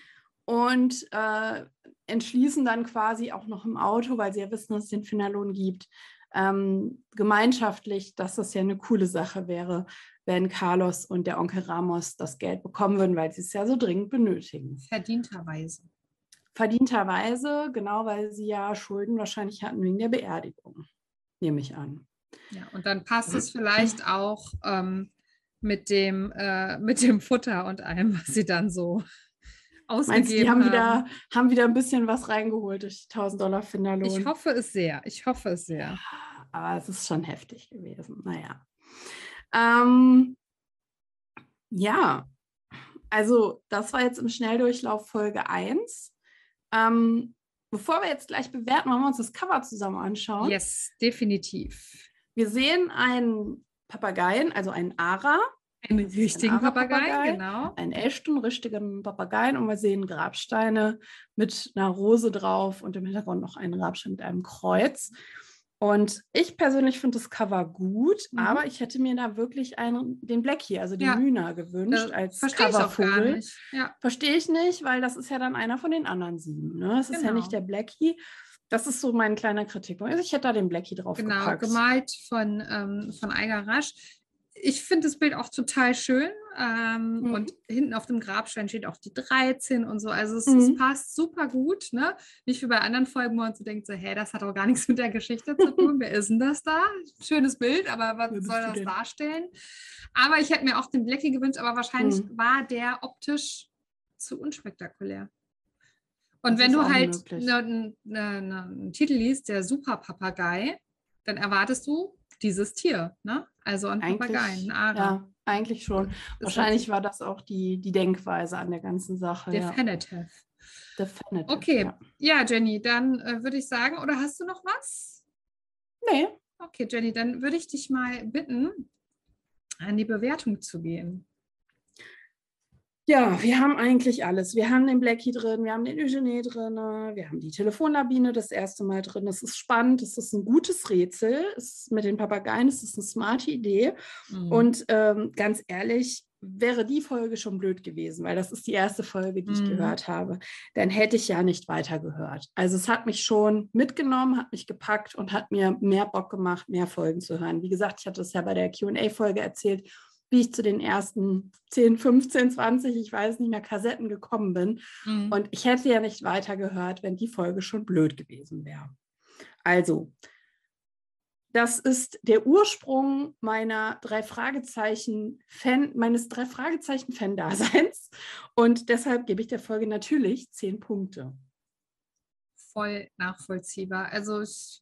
und äh, entschließen dann quasi auch noch im Auto, weil sie ja wissen, dass es den Finderlohn gibt, ähm, gemeinschaftlich, dass das ja eine coole Sache wäre, wenn Carlos und der Onkel Ramos das Geld bekommen würden, weil sie es ja so dringend benötigen. Verdienterweise. Verdienterweise, genau, weil sie ja Schulden wahrscheinlich hatten wegen der Beerdigung, nehme ich an. Ja, und dann passt es vielleicht auch ähm, mit, dem, äh, mit dem Futter und allem, was sie dann so ausgegeben Meinst die haben wieder, haben wieder ein bisschen was reingeholt durch die 1000 Dollar Finderlohn? Ich hoffe es sehr. Ich hoffe es sehr. Aber es ist schon heftig gewesen. Naja. Ähm, ja, also das war jetzt im Schnelldurchlauf Folge 1. Ähm, bevor wir jetzt gleich bewerten, wollen wir uns das Cover zusammen anschauen. Yes, definitiv. Wir sehen einen Papageien, also einen Ara, Einen richtigen Ara-Papagei. Papagei, genau. einen echten, richtigen Papageien und wir sehen Grabsteine mit einer Rose drauf und im Hintergrund noch einen Grabstein mit einem Kreuz. Und ich persönlich finde das Cover gut, Mhm. aber ich hätte mir da wirklich einen, den Blackie, also den Ja. Mühner gewünscht als auch gar Covervogel. Ja, Verstehe ich nicht, weil das ist ja dann einer von den anderen sieben. Ne? Es ist ja Genau. nicht der Blackie. Das ist so mein kleiner Kritikpunkt. Also ich hätte da den Blackie drauf genau. gepackt. Gemalt von, ähm, von Eiger Rasch. Ich finde das Bild auch total schön. Ähm, Mhm. Und hinten auf dem Grabstein steht auch die 13 und so. Also es, Mhm. es passt super gut. Ne? Nicht wie bei anderen Folgen, wo man so denkt, so, hä, das hat auch gar nichts mit der Geschichte zu tun. Wer ist denn das da? Schönes Bild, aber was soll das denn? darstellen? Aber ich hätte mir auch den Blackie gewünscht, aber wahrscheinlich Mhm. war der optisch zu unspektakulär. Und Das wenn du halt möglich. ne, ne, einen Titel liest, der Super-Papagei, dann erwartest du dieses Tier, ne? Also ein Papagei, ein Ara. ja, eigentlich schon. Das Wahrscheinlich war das auch die, die Denkweise an der ganzen Sache. Ja. Definitive. Definitive. Okay. Ja. Ja, Jenny, dann äh, würde ich sagen, oder hast du noch was? Nee, Okay, Jenny, dann würde ich dich mal bitten, an die Bewertung zu gehen. Ja, wir haben eigentlich alles. Wir haben den Blackie drin, wir haben den Eugenie drin, wir haben die Telefonlabine das erste Mal drin. Es ist spannend, es ist ein gutes Rätsel. Es ist mit den Papageien, es ist eine smarte Idee. Mhm. Und ähm, ganz ehrlich, wäre die Folge schon blöd gewesen, weil das ist die erste Folge, die ich Mhm. gehört habe, dann hätte ich ja nicht weitergehört. Also es hat mich schon mitgenommen, hat mich gepackt und hat mir mehr Bock gemacht, mehr Folgen zu hören. Wie gesagt, ich hatte es ja bei der QA-Folge erzählt, wie ich zu den ersten 10, 15, 20, ich weiß nicht mehr, Kassetten gekommen bin. Mhm. Und ich hätte ja nicht weitergehört, wenn die Folge schon blöd gewesen wäre. Also, das ist der Ursprung meiner drei Fragezeichen Fan, meines drei Fragezeichen Fan-Daseins. Und deshalb gebe ich der Folge natürlich zehn Punkte. voll nachvollziehbar. Also ich,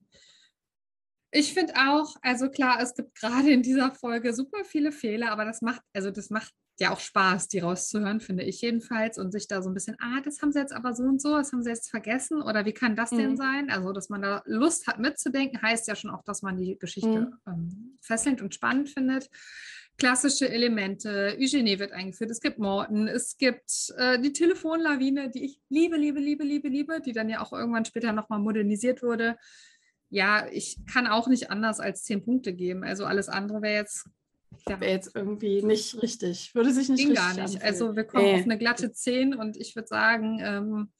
ich finde auch, also klar, es gibt gerade in dieser Folge super viele Fehler, aber das macht, also das macht ja auch Spaß, die rauszuhören, finde ich jedenfalls. Und sich da so ein bisschen, ah, das haben sie jetzt aber so und so, das haben sie jetzt vergessen oder wie kann das denn Mhm. sein? Also, dass man da Lust hat mitzudenken, heißt ja schon auch, dass man die Geschichte Mhm. ähm, fesselnd und spannend findet. Klassische Elemente, Eugenie wird eingeführt, es gibt Morten, es gibt äh, die Telefonlawine, die ich liebe, liebe, liebe, liebe, liebe, die dann ja auch irgendwann später nochmal modernisiert wurde. Ja, ich kann auch nicht anders als zehn Punkte geben. Also alles andere wäre jetzt ja, Wäre jetzt irgendwie nicht richtig. Würde sich nicht ging richtig gar nicht. anfühlen. Also wir kommen Nee. auf eine glatte 10 und ich würde sagen, ähm,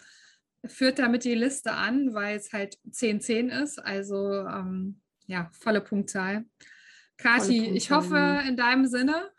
führt damit die Liste an, weil es halt 10-10 ist. Also ähm, ja, volle Punktzahl. Kathi, ich hoffe in deinem Sinne,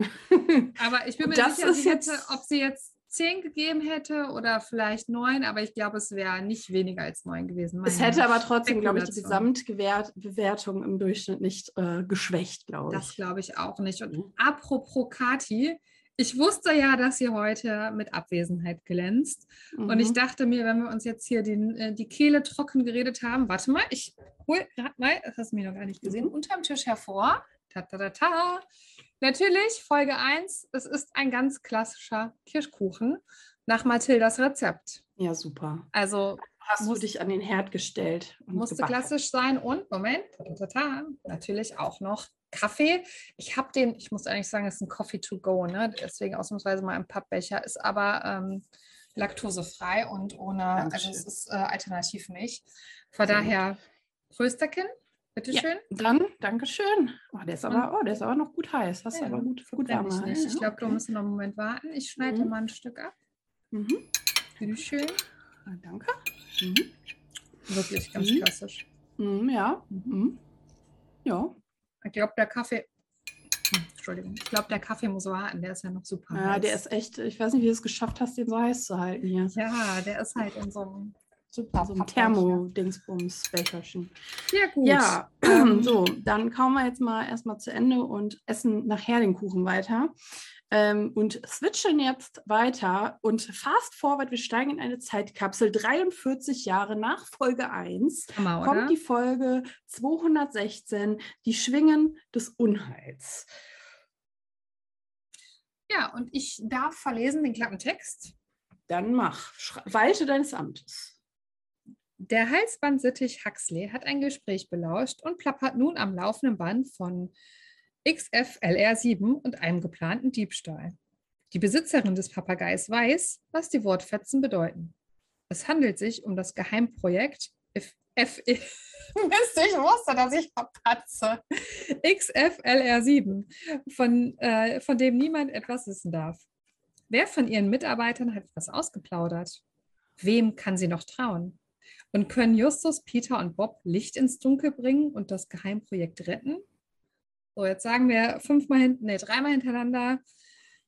aber ich bin mir Das nicht sicher, sie hätte, ob sie jetzt zehn gegeben hätte oder vielleicht neun, aber ich glaube, es wäre nicht weniger als neun gewesen. Es hätte aber trotzdem, glaube ich, die. Gesamtbewertung im Durchschnitt nicht äh, geschwächt, glaube Das ich. glaube ich auch nicht. Und Mhm. apropos Kati, ich wusste ja, dass sie heute mit Abwesenheit glänzt. Und ich Mhm. dachte mir, wenn wir uns jetzt hier den, äh, die Kehle trocken geredet haben, warte mal, ich hol gerade mal, das hast du mir noch gar nicht gesehen, Mhm. unterm Tisch hervor. Ta, ta, ta, ta. Natürlich, Folge 1, es ist ein ganz klassischer Kirschkuchen nach Mathildas Rezept. Ja, super. Also Hast Muss- du dich an den Herd gestellt musste gebacken. klassisch sein und, Moment, ta, ta, ta, natürlich auch noch Kaffee. Ich habe den, ich muss eigentlich sagen, es ist ein Coffee to go, ne? deswegen ausnahmsweise mal im Pappbecher, ist aber ähm, laktosefrei und ohne, also Dankeschön. es ist äh, Alternativmilch. Von Sehr gut. daher, Bitteschön. Dann, Dankeschön. Oh, der ist aber, oh, der ist aber noch gut heiß. Hast du Ja, aber gut, gut warm. ich nicht. Ich glaube, du musst noch einen Moment warten. Ich schneide Mhm. mal ein Stück ab. Mhm. Bitteschön. Ah, Danke. Mhm. Wirklich ganz Mhm. klassisch. Mhm, ja. Mhm. Ja. Ich glaube, der Kaffee. Hm, Entschuldigung. Ich glaube, der Kaffee muss warten. Der ist ja noch super. ja, der heiß. ist echt, ich weiß nicht, wie du es geschafft hast, den so heiß zu halten hier. Ja, der ist halt in so einem super So ein. Thermo-Dingsbums-Becherchen. Ja, gut. Ja, Ähm, so, dann kauen wir jetzt mal erstmal zu Ende und essen nachher den Kuchen weiter. Ähm, und switchen jetzt weiter und fast forward, wir steigen in eine Zeitkapsel. 43 Jahre nach Folge 1 Hammer, oder? kommt die Folge 216, die Schwingen des Unheils. ja, und ich darf verlesen den Klappentext. Dann mach, Schra- walte deines Amtes. Der Halsbandsittich Huxley hat ein Gespräch belauscht und plappert nun am laufenden Band von XFLR7 und einem geplanten Diebstahl. Die Besitzerin des Papageis weiß, was die Wortfetzen bedeuten. Es handelt sich um das Geheimprojekt F. Mist, ich wusste, dass ich verpatze. XFLR7, von, äh, von dem niemand etwas wissen darf. Wer von ihren Mitarbeitern hat etwas ausgeplaudert? Wem kann sie noch trauen? Und können Justus, Peter und Bob Licht ins Dunkel bringen und das Geheimprojekt retten? So, jetzt sagen wir fünfmal hinten, nee, dreimal hintereinander.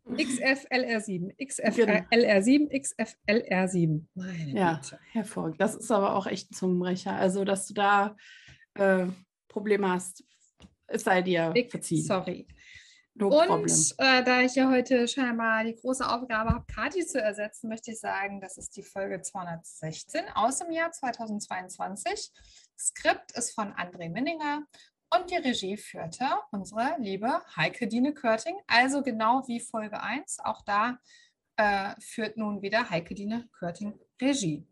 XFLR7, XFLR7, XFLR7. Meine Ja, Güte. hervorragend. Das ist aber auch echt ein Zungenbrecher. Also, dass du da äh, Probleme hast, es sei dir Big verziehen. sorry. No. Und äh, da ich ja heute scheinbar die große Aufgabe habe, Kati zu ersetzen, möchte ich sagen, das ist die Folge 216 aus dem Jahr 2022. Skript ist von André Minninger und die Regie führte unsere liebe Heike Dine Körting. Also genau wie Folge 1, auch da äh, führt nun wieder Heike Dine Körting Regie.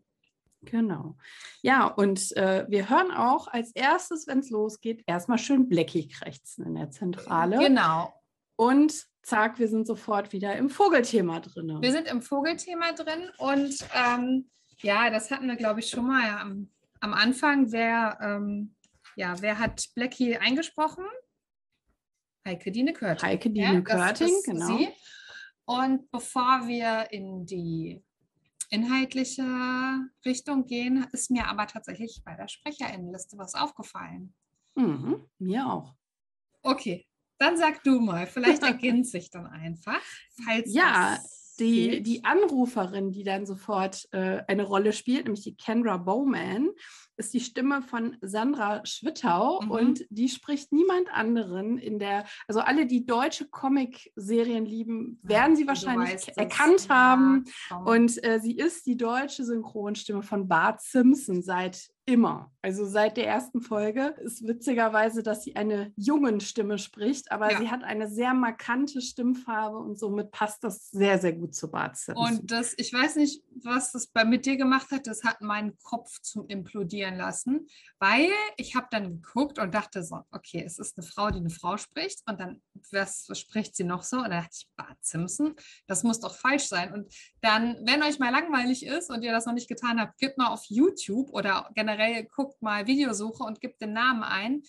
Genau. Ja, und äh, wir hören auch als erstes, wenn es losgeht, erstmal schön Blackie krächzen in der Zentrale. Genau. Und zack, wir sind sofort wieder im Vogelthema drin. Wir sind im Vogelthema drin und ähm, ja, das hatten wir, glaube ich, schon mal ja, am, am Anfang. Wer, ähm, ja, wer hat Blackie eingesprochen? Heike Dine Körting. Heike Dine das Körting, genau. sie. Und bevor wir in die inhaltliche Richtung gehen, ist mir aber tatsächlich bei der Sprecherinnenliste was aufgefallen. Mhm, mir auch. Okay, dann sag du mal, vielleicht ergänzt sich dann einfach, falls Ja, Die, die Anruferin, die dann sofort äh, eine Rolle spielt, nämlich die Kendra Bowman, ist die Stimme von Sandra Schwittau Mhm. und die spricht niemand anderen in der, also alle, die deutsche Comic-Serien lieben, werden sie wahrscheinlich erkannt Ja, haben. komm. Und äh, sie ist die deutsche Synchronstimme von Bart Simpson seit immer. Also seit der ersten Folge ist witzigerweise, dass sie eine jungen Stimme spricht, aber Ja. sie hat eine sehr markante Stimmfarbe und somit passt das sehr, sehr gut zu Bart Simpson. Und das, ich weiß nicht, was das bei, mit dir gemacht hat, das hat meinen Kopf zum Implodieren lassen, weil ich habe dann geguckt und dachte so, okay, es ist eine Frau, die eine Frau spricht und dann, was, was spricht sie noch so? Und dann dachte ich, Bart Simpson, das muss doch falsch sein. Und dann, wenn euch mal langweilig ist und ihr das noch nicht getan habt, gebt mal auf YouTube oder generell guckt mal Videosuche und gebt den Namen ein.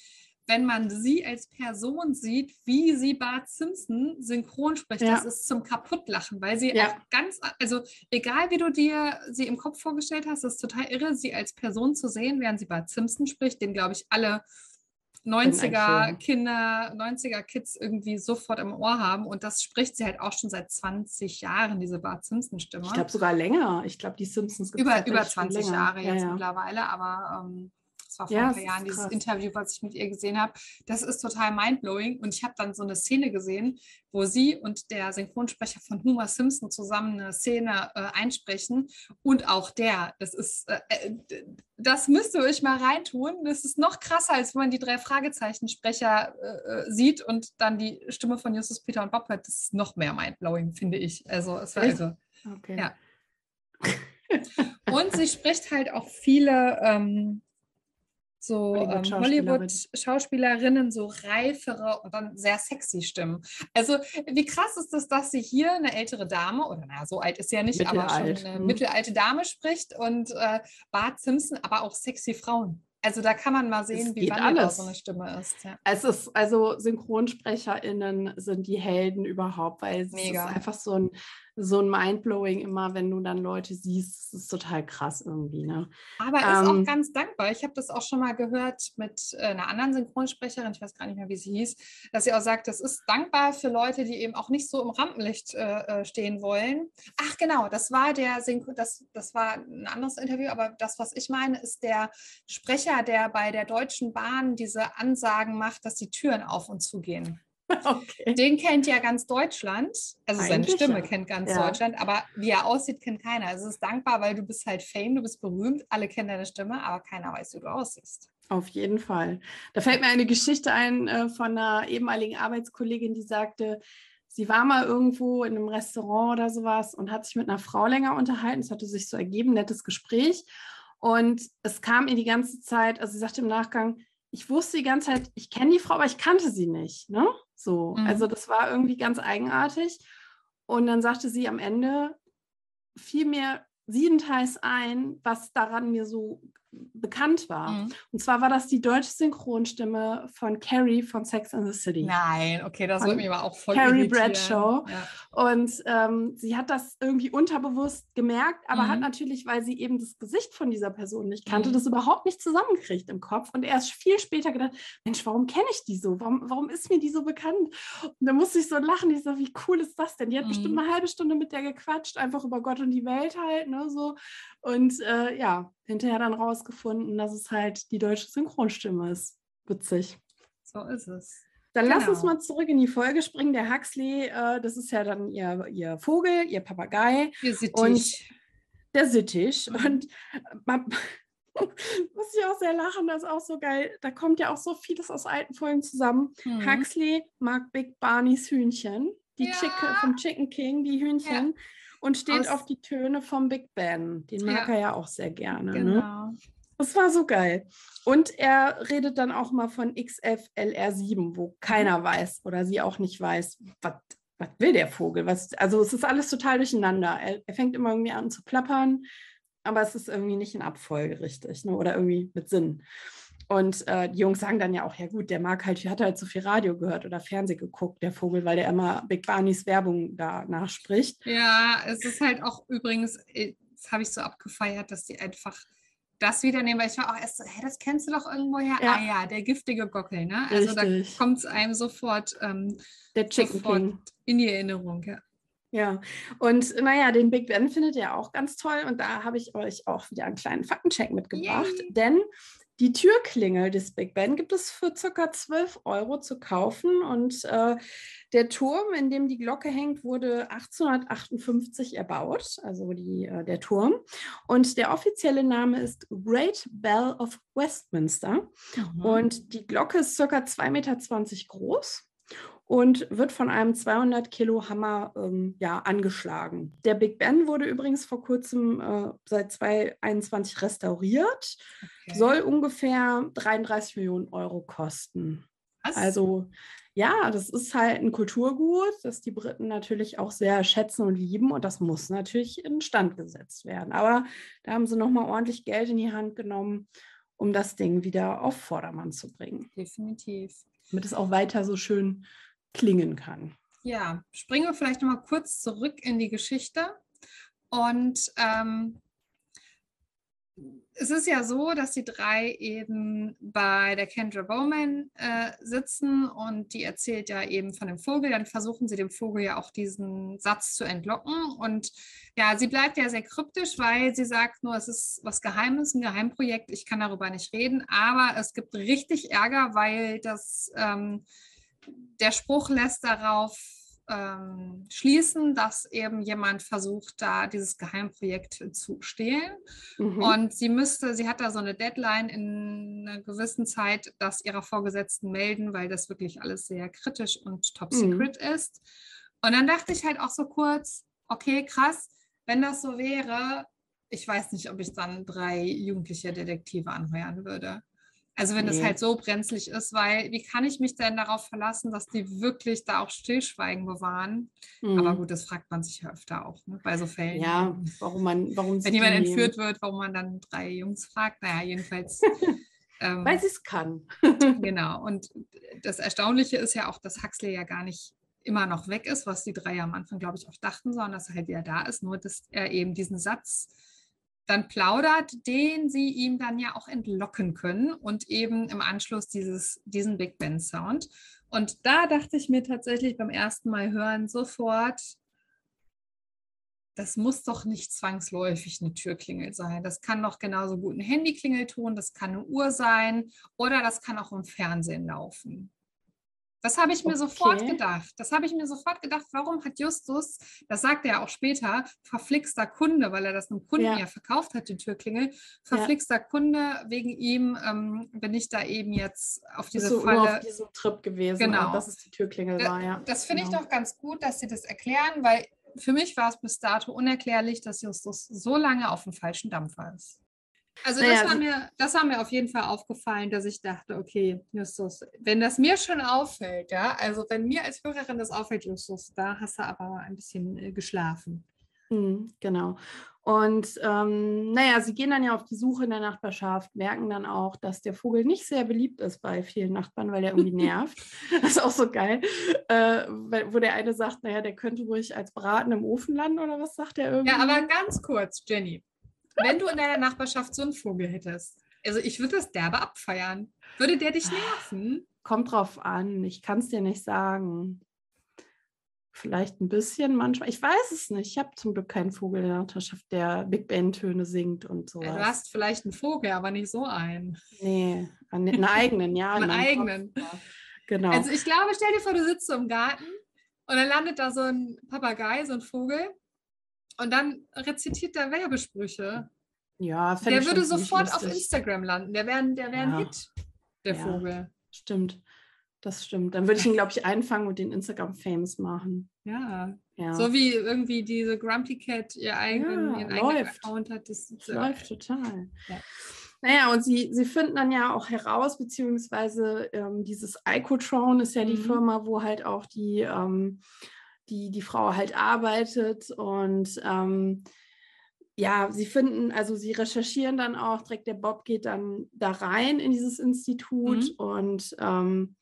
Wenn man sie als Person sieht, wie sie Bart Simpson synchron spricht, Ja. das ist zum Kaputtlachen, weil sie Ja. auch ganz, also egal wie du dir sie im Kopf vorgestellt hast, ist total irre, sie als Person zu sehen, während sie Bart Simpson spricht, den glaube ich alle 90er Kinder, 90er Kids irgendwie sofort im Ohr haben. Und das spricht sie halt auch schon seit 20 Jahren, diese Bart Simpson-Stimme. Ich glaube sogar länger. Ich glaube, die Simpsons gibt es über, über 20 Jahre jetzt ja, ja. mittlerweile, aber ähm, das war vor ja, ein paar Jahren, dieses Interview, was ich mit ihr gesehen habe. Das ist total mindblowing. Und ich habe dann so eine Szene gesehen, wo sie und der Synchronsprecher von Homer Simpson zusammen eine Szene äh, einsprechen. Und auch der, das ist, äh, äh das müsst ihr euch mal reintun. Das ist noch krasser, als wenn man die drei Fragezeichen-Sprecher äh, äh, sieht und dann die Stimme von Justus, Peter und Bob hört. Das ist noch mehr mindblowing, finde ich. Also, es war also, okay. ja. und sie spricht halt auch viele ähm, so Hollywood-Schauspielerinnen, ähm, Hollywood so reifere und dann sehr sexy Stimmen. Also wie krass ist es, dass sie hier eine ältere Dame, oder naja, so alt ist sie ja nicht, aber schon eine hm. mittelalte Dame spricht und äh, Bart Simpson, aber auch sexy Frauen. Also da kann man mal sehen, wie wandelbar so eine Stimme ist. Ja. Es ist also SynchronsprecherInnen sind die Helden überhaupt, weil es Mega. ist einfach so ein so ein Mindblowing immer, wenn du dann Leute siehst. Das ist total krass irgendwie. Ne? Aber er ist ähm, auch ganz dankbar. Ich habe das auch schon mal gehört mit äh, einer anderen Synchronsprecherin, ich weiß gar nicht mehr, wie sie hieß, dass sie auch sagt, das ist dankbar für Leute, die eben auch nicht so im Rampenlicht äh, äh stehen wollen. Ach genau, das war der Synchron, das, das war ein anderes Interview, aber das, was ich meine, ist der Sprecher, der bei der Deutschen Bahn diese Ansagen macht, dass die Türen auf und zu gehen. Okay. Den kennt ja ganz Deutschland. Also Eigentlich seine Stimme ja. kennt ganz ja. Deutschland, aber wie er aussieht, kennt keiner. Also es ist dankbar, weil du bist halt Fame, du bist berühmt, alle kennen deine Stimme, aber keiner weiß, wie du aussiehst. Auf jeden Fall. Da fällt mir eine Geschichte ein äh, von einer ehemaligen Arbeitskollegin, die sagte, sie war mal irgendwo in einem Restaurant oder sowas und hat sich mit einer Frau länger unterhalten. Es hatte sich so ergeben, nettes Gespräch. Und es kam ihr die ganze Zeit, also sie sagte im Nachgang, ich wusste die ganze Zeit, ich kenne die Frau, aber ich kannte sie nicht. Ne? So, mhm. also das war irgendwie ganz eigenartig. Und dann sagte sie am Ende, fiel mir siebenteils ein, was daran mir so bekannt war. Mhm. Und zwar war das die deutsche Synchronstimme von Carrie von Sex and the City. Nein, okay, das wird mir aber auch voll Carrie Bradshaw. Ja. Und ähm, sie hat das irgendwie unterbewusst gemerkt, aber mhm. hat natürlich, weil sie eben das Gesicht von dieser Person nicht kannte, mhm. das überhaupt nicht zusammengekriegt im Kopf. Und erst viel später gedacht, Mensch, warum kenne ich die so? Warum, warum ist mir die so bekannt? Und da musste ich so lachen. Ich so, wie cool ist das denn? Die hat bestimmt mhm. eine halbe Stunde mit der gequatscht, einfach über Gott und die Welt halt, ne, so. Und äh, ja, hinterher dann rausgefunden, dass es halt die deutsche Synchronstimme ist. Witzig. So ist es. Dann genau. lass uns genau. mal zurück in die Folge springen. Der Huxley, äh, das ist ja dann ihr, ihr Vogel, ihr Papagei. Ihr Sittich. Und der Sittich. Mhm. Und man, muss ich auch sehr lachen, das ist auch so geil. Da kommt ja auch so vieles aus alten Folgen zusammen. Mhm. Huxley mag Big Barneys Hühnchen, die ja. Chicken vom Chicken King, die Hühnchen. Ja und steht Aus auf die Töne vom Big Ben. Den mag ja. er ja auch sehr gerne. Ne? Genau. Ne? Das war so geil. Und er redet dann auch mal von XFLR7, wo keiner mhm. weiß oder sie auch nicht weiß, was, was will der Vogel? Was, also es ist alles total durcheinander. Er, er fängt immer irgendwie an zu plappern, aber es ist irgendwie nicht in Abfolge richtig ne? oder irgendwie mit Sinn. Und äh, die Jungs sagen dann ja auch, ja gut, der mag halt, hat halt so viel Radio gehört oder Fernseh geguckt, der Vogel, weil der immer Big Barneys Werbung da nachspricht. Ja, es ist halt auch übrigens, äh, das habe ich so abgefeiert, dass die einfach das wieder nehmen, weil ich war auch erst so, hä, das kennst du doch irgendwo her. Ja. Ah ja, der giftige Gockel, ne? Also Richtig. da kommt es einem sofort, ähm, der Chicken sofort King. in die Erinnerung, ja. Ja, und naja, den Big Ben findet ihr auch ganz toll und da habe ich euch auch wieder einen kleinen Faktencheck mitgebracht, Yay. denn die Türklingel des Big Ben gibt es für ca. 12 Euro zu kaufen und äh, der Turm, in dem die Glocke hängt, wurde 1858 erbaut, also die, äh, der Turm. Und der offizielle Name ist Great Bell of Westminster. Mhm. Und die Glocke ist ca. 2,20 Meter groß und wird von einem 200 Kilo Hammer ähm, ja, angeschlagen. Der Big Ben wurde übrigens vor kurzem äh, seit 2021 restauriert, okay. soll ungefähr 33 Millionen Euro kosten. Was? Also ja, das ist halt ein Kulturgut, das die Briten natürlich auch sehr schätzen und lieben und das muss natürlich in Stand gesetzt werden. Aber da haben sie nochmal ordentlich Geld in die Hand genommen, um das Ding wieder auf Vordermann zu bringen. Definitiv. Damit es auch weiter so schön klingen kann. Ja, springen wir vielleicht noch mal kurz zurück in die Geschichte und ähm, es ist ja so, dass die drei eben bei der Kendra Bowman äh, sitzen und die erzählt ja eben von dem Vogel. Dann versuchen sie dem Vogel ja auch diesen Satz zu entlocken. Und ja, sie bleibt ja sehr kryptisch, weil sie sagt nur, es ist was Geheimes, ein Geheimprojekt. Ich kann darüber nicht reden. Aber es gibt richtig Ärger, weil das ähm, der Spruch lässt darauf ähm, schließen, dass eben jemand versucht, da dieses Geheimprojekt zu stehlen. Mhm. Und sie müsste, sie hat da so eine Deadline in einer gewissen Zeit, das ihrer Vorgesetzten melden, weil das wirklich alles sehr kritisch und top mhm. secret mhm. ist. Und dann dachte ich halt auch so kurz, okay, krass, wenn das so wäre, ich weiß nicht, ob ich dann drei jugendliche Detektive anheuern würde. Also wenn nee. das halt so brenzlig ist, weil wie kann ich mich denn darauf verlassen, dass die wirklich da auch Stillschweigen bewahren? Mhm. Aber gut, das fragt man sich ja öfter auch ne, bei so Fällen. Ja, warum man, warum wenn jemand entführt wird, warum man dann drei Jungs fragt. Naja, jedenfalls. ähm, weil sie es kann. genau. Und das Erstaunliche ist ja auch, dass Huxley ja gar nicht immer noch weg ist, was die drei ja am Anfang, glaube ich, auch dachten, sondern dass er halt wieder da ist, nur dass er eben diesen Satz dann plaudert, den sie ihm dann ja auch entlocken können und eben im Anschluss dieses, diesen Big Band Sound. Und da dachte ich mir tatsächlich beim ersten Mal hören sofort, das muss doch nicht zwangsläufig eine Türklingel sein. Das kann doch genauso gut ein Handyklingel tun, das kann eine Uhr sein oder das kann auch im Fernsehen laufen. Das habe ich mir okay. sofort gedacht. Das habe ich mir sofort gedacht. Warum hat Justus, das sagt er ja auch später, verflixter Kunde, weil er das einem Kunden ja, ja verkauft hat, die Türklingel, verflixter ja. Kunde, wegen ihm ähm, bin ich da eben jetzt auf diese so Falle. auf diesem Trip gewesen, genau. dass es die Türklingel da, war, ja. Das finde genau. ich doch ganz gut, dass sie das erklären, weil für mich war es bis dato unerklärlich, dass Justus so lange auf dem falschen Dampfer ist. Also das, naja, war mir, das war mir auf jeden Fall aufgefallen, dass ich dachte, okay, Justus, wenn das mir schon auffällt, ja, also wenn mir als Hörerin das auffällt, Justus, da hast du aber ein bisschen äh, geschlafen. Mhm, genau. Und ähm, naja, sie gehen dann ja auf die Suche in der Nachbarschaft, merken dann auch, dass der Vogel nicht sehr beliebt ist bei vielen Nachbarn, weil er irgendwie nervt. das ist auch so geil, äh, wo der eine sagt, naja, der könnte ruhig als Braten im Ofen landen oder was sagt er irgendwie? Ja, aber ganz kurz, Jenny. Wenn du in deiner Nachbarschaft so einen Vogel hättest, also ich würde das derbe abfeiern. Würde der dich nerven? Kommt drauf an. Ich kann es dir nicht sagen. Vielleicht ein bisschen manchmal. Ich weiß es nicht. Ich habe zum Glück keinen Vogel in der Nachbarschaft, der Big Band-Töne singt und so. Du hast vielleicht einen Vogel, aber nicht so einen. Nee, einen eigenen, ja. einen eigenen. Genau. Also ich glaube, stell dir vor, du sitzt so im Garten und dann landet da so ein Papagei, so ein Vogel und dann rezitiert er Werbesprüche. Ja, der würde sofort auf Instagram landen. Der wäre der wär ein ja. Hit, der ja, Vogel. Stimmt. Das stimmt. Dann würde ich ihn, glaube ich, einfangen und den Instagram-Famous machen. Ja. ja. So wie irgendwie diese Grumpy Cat ihr eigenen, ihren eigenen Account hat. Das, das läuft total. Ja. Naja, und sie, sie finden dann ja auch heraus, beziehungsweise ähm, dieses Icotron ist ja die mhm. Firma, wo halt auch die ähm, die die Frau halt arbeitet und ähm, ja, sie finden, also sie recherchieren dann auch, direkt der Bob geht dann da rein in dieses Institut mhm. und ähm,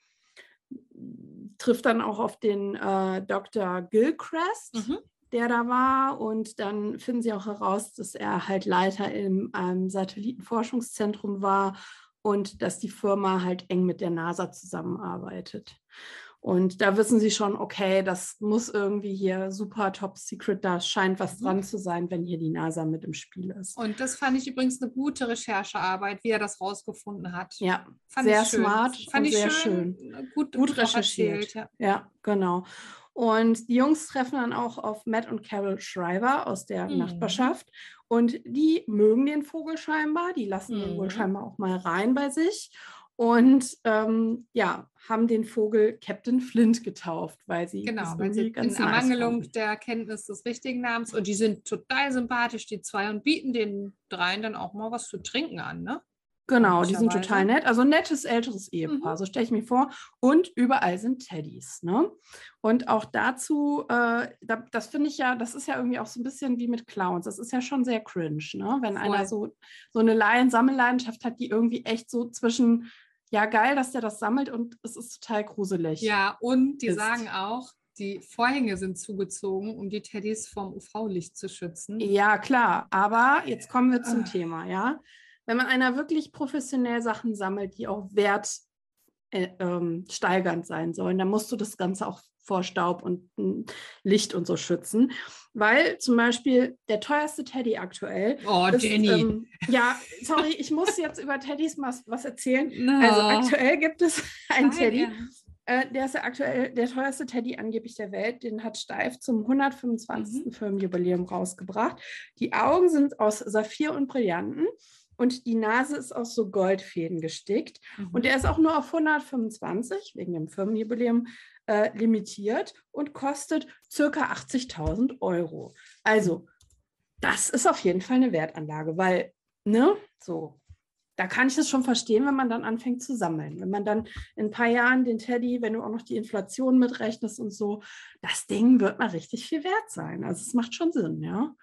trifft dann auch auf den äh, Dr. Gilchrist, mhm. der da war und dann finden sie auch heraus, dass er halt Leiter im ähm, Satellitenforschungszentrum war und dass die Firma halt eng mit der NASA zusammenarbeitet. Und da wissen sie schon, okay, das muss irgendwie hier super top secret, da scheint was mhm. dran zu sein, wenn hier die NASA mit im Spiel ist. Und das fand ich übrigens eine gute Recherchearbeit, wie er das rausgefunden hat. Ja, fand sehr smart fand und sehr schön. schön. Gut, gut, recherchiert. Erzählt, ja. ja, genau. Und die Jungs treffen dann auch auf Matt und Carol Schreiber aus der mhm. Nachbarschaft. Und die mögen den Vogel scheinbar. Die lassen mhm. ihn wohl scheinbar auch mal rein bei sich und ähm, ja, haben den Vogel Captain Flint getauft, weil sie genau, weil sie ganz in Ermangelung nice der Kenntnis des richtigen Namens und die sind total sympathisch, die zwei, und bieten den dreien dann auch mal was zu trinken an, ne? Genau, die sind total nett. Also nettes älteres Ehepaar, mhm. so stelle ich mir vor. Und überall sind Teddys. Ne? Und auch dazu, äh, da, das finde ich ja, das ist ja irgendwie auch so ein bisschen wie mit Clowns. Das ist ja schon sehr cringe, ne? wenn Voll. einer so, so eine Sammelleidenschaft hat, die irgendwie echt so zwischen ja, geil, dass der das sammelt und es ist total gruselig. Ja, und die ist. sagen auch, die Vorhänge sind zugezogen, um die Teddys vom UV-Licht zu schützen. Ja, klar. Aber jetzt kommen wir zum Ah. Thema, ja. Wenn man einer wirklich professionell Sachen sammelt, die auch wert äh, ähm, sein sollen, dann musst du das Ganze auch vor Staub und mm, Licht und so schützen. Weil zum Beispiel der teuerste Teddy aktuell. Oh, ist, Jenny. ähm, ja, sorry, ich muss jetzt über Teddys was, was erzählen. No. Also aktuell gibt es einen Nein, Teddy, Ernst. äh, der ist ja aktuell der teuerste Teddy angeblich der Welt. Den hat Steif zum 125. Mhm. Firmenjubiläum rausgebracht. Die Augen sind aus Saphir und Brillanten und die Nase ist aus so Goldfäden gestickt. Und der ist auch nur auf 125 wegen dem Firmenjubiläum äh, limitiert und kostet circa 80.000 Euro. Also, das ist auf jeden Fall eine Wertanlage, weil, ne, so, da kann ich das schon verstehen, wenn man dann anfängt zu sammeln. Wenn man dann in ein paar Jahren den Teddy, wenn du auch noch die Inflation mitrechnest und so, das Ding wird mal richtig viel wert sein. Also, es macht schon Sinn, ja.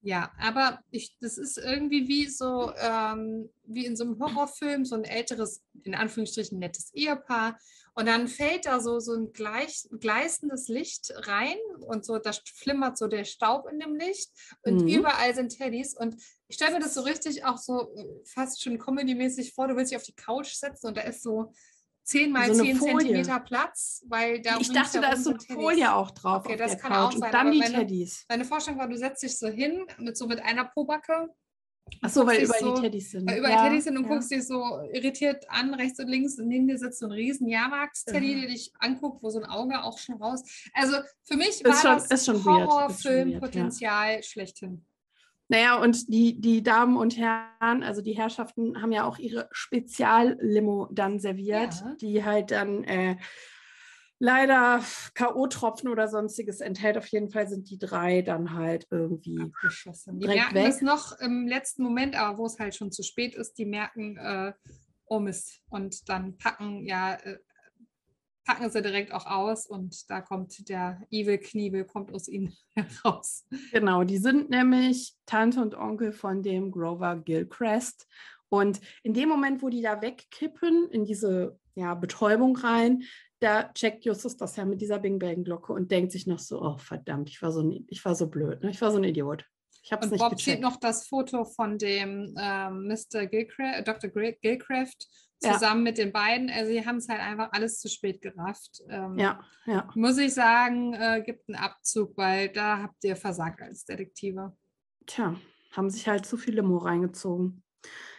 Ja, aber ich, das ist irgendwie wie so, ähm, wie in so einem Horrorfilm, so ein älteres, in Anführungsstrichen nettes Ehepaar. Und dann fällt da so, so ein gleich, gleißendes Licht rein und so, da flimmert so der Staub in dem Licht und Mhm. überall sind Teddys. Und ich stelle mir das so richtig auch so äh, fast schon comedy-mäßig vor, du willst dich auf die Couch setzen und da ist so 10 mal So eine 10 Folie. Zentimeter Platz, weil da ich dachte, da ist so eine Folie auch drauf Okay, auf das der kann Couch auch und sein, dann aber die meine- Teddys. Deine Vorstellung war, du setzt dich so hin, mit so mit einer Pobacke Ach so, weil überall so- die Teddys sind. weil überall Ja, Teddys sind und ja. guckst dich so irritiert an, rechts und links. Und neben dir sitzt so ein riesen Jahrmarktsteddy, Mhm. der dich anguckt, wo so ein Auge auch schon raus. Also für mich Ist war schon- das Horrorfilm-Potenzial schlechthin. Naja, und die, die Damen und Herren, also die Herrschaften, haben ja auch ihre Speziallimo dann serviert, Ja. die halt dann äh, leider K.O.-Tropfen oder sonstiges enthält. Auf jeden Fall sind die drei dann halt irgendwie. Abgeschossen. Die merken weg. das noch im letzten Moment, aber wo es halt schon zu spät ist, die merken, äh, oh Mist. Und dann packen, ja, äh, packen sie direkt auch aus und da kommt der Evil Kniebel, kommt aus ihnen heraus. Genau, die sind nämlich Tante und Onkel von dem Grover Gilchrist. Und in dem Moment, wo die da wegkippen, in diese ja, Betäubung rein, da checkt Justus das ja mit dieser Bing Bang Glocke und denkt sich noch so, oh verdammt, ich war so, ein, ich war so blöd, ne? ich war so ein Idiot. Ich habe es Und nicht Bob sieht gecheckt. noch das Foto von dem ähm, Mr. Gilcraft, Dr. Gil- Gilcraft Ja. zusammen mit den beiden. Also sie haben es halt einfach alles zu spät gerafft. Ähm, Ja, ja. Muss ich sagen, äh, gibt einen Abzug, weil da habt ihr versagt als Detektive. Tja, haben sich halt zu viel Limo reingezogen.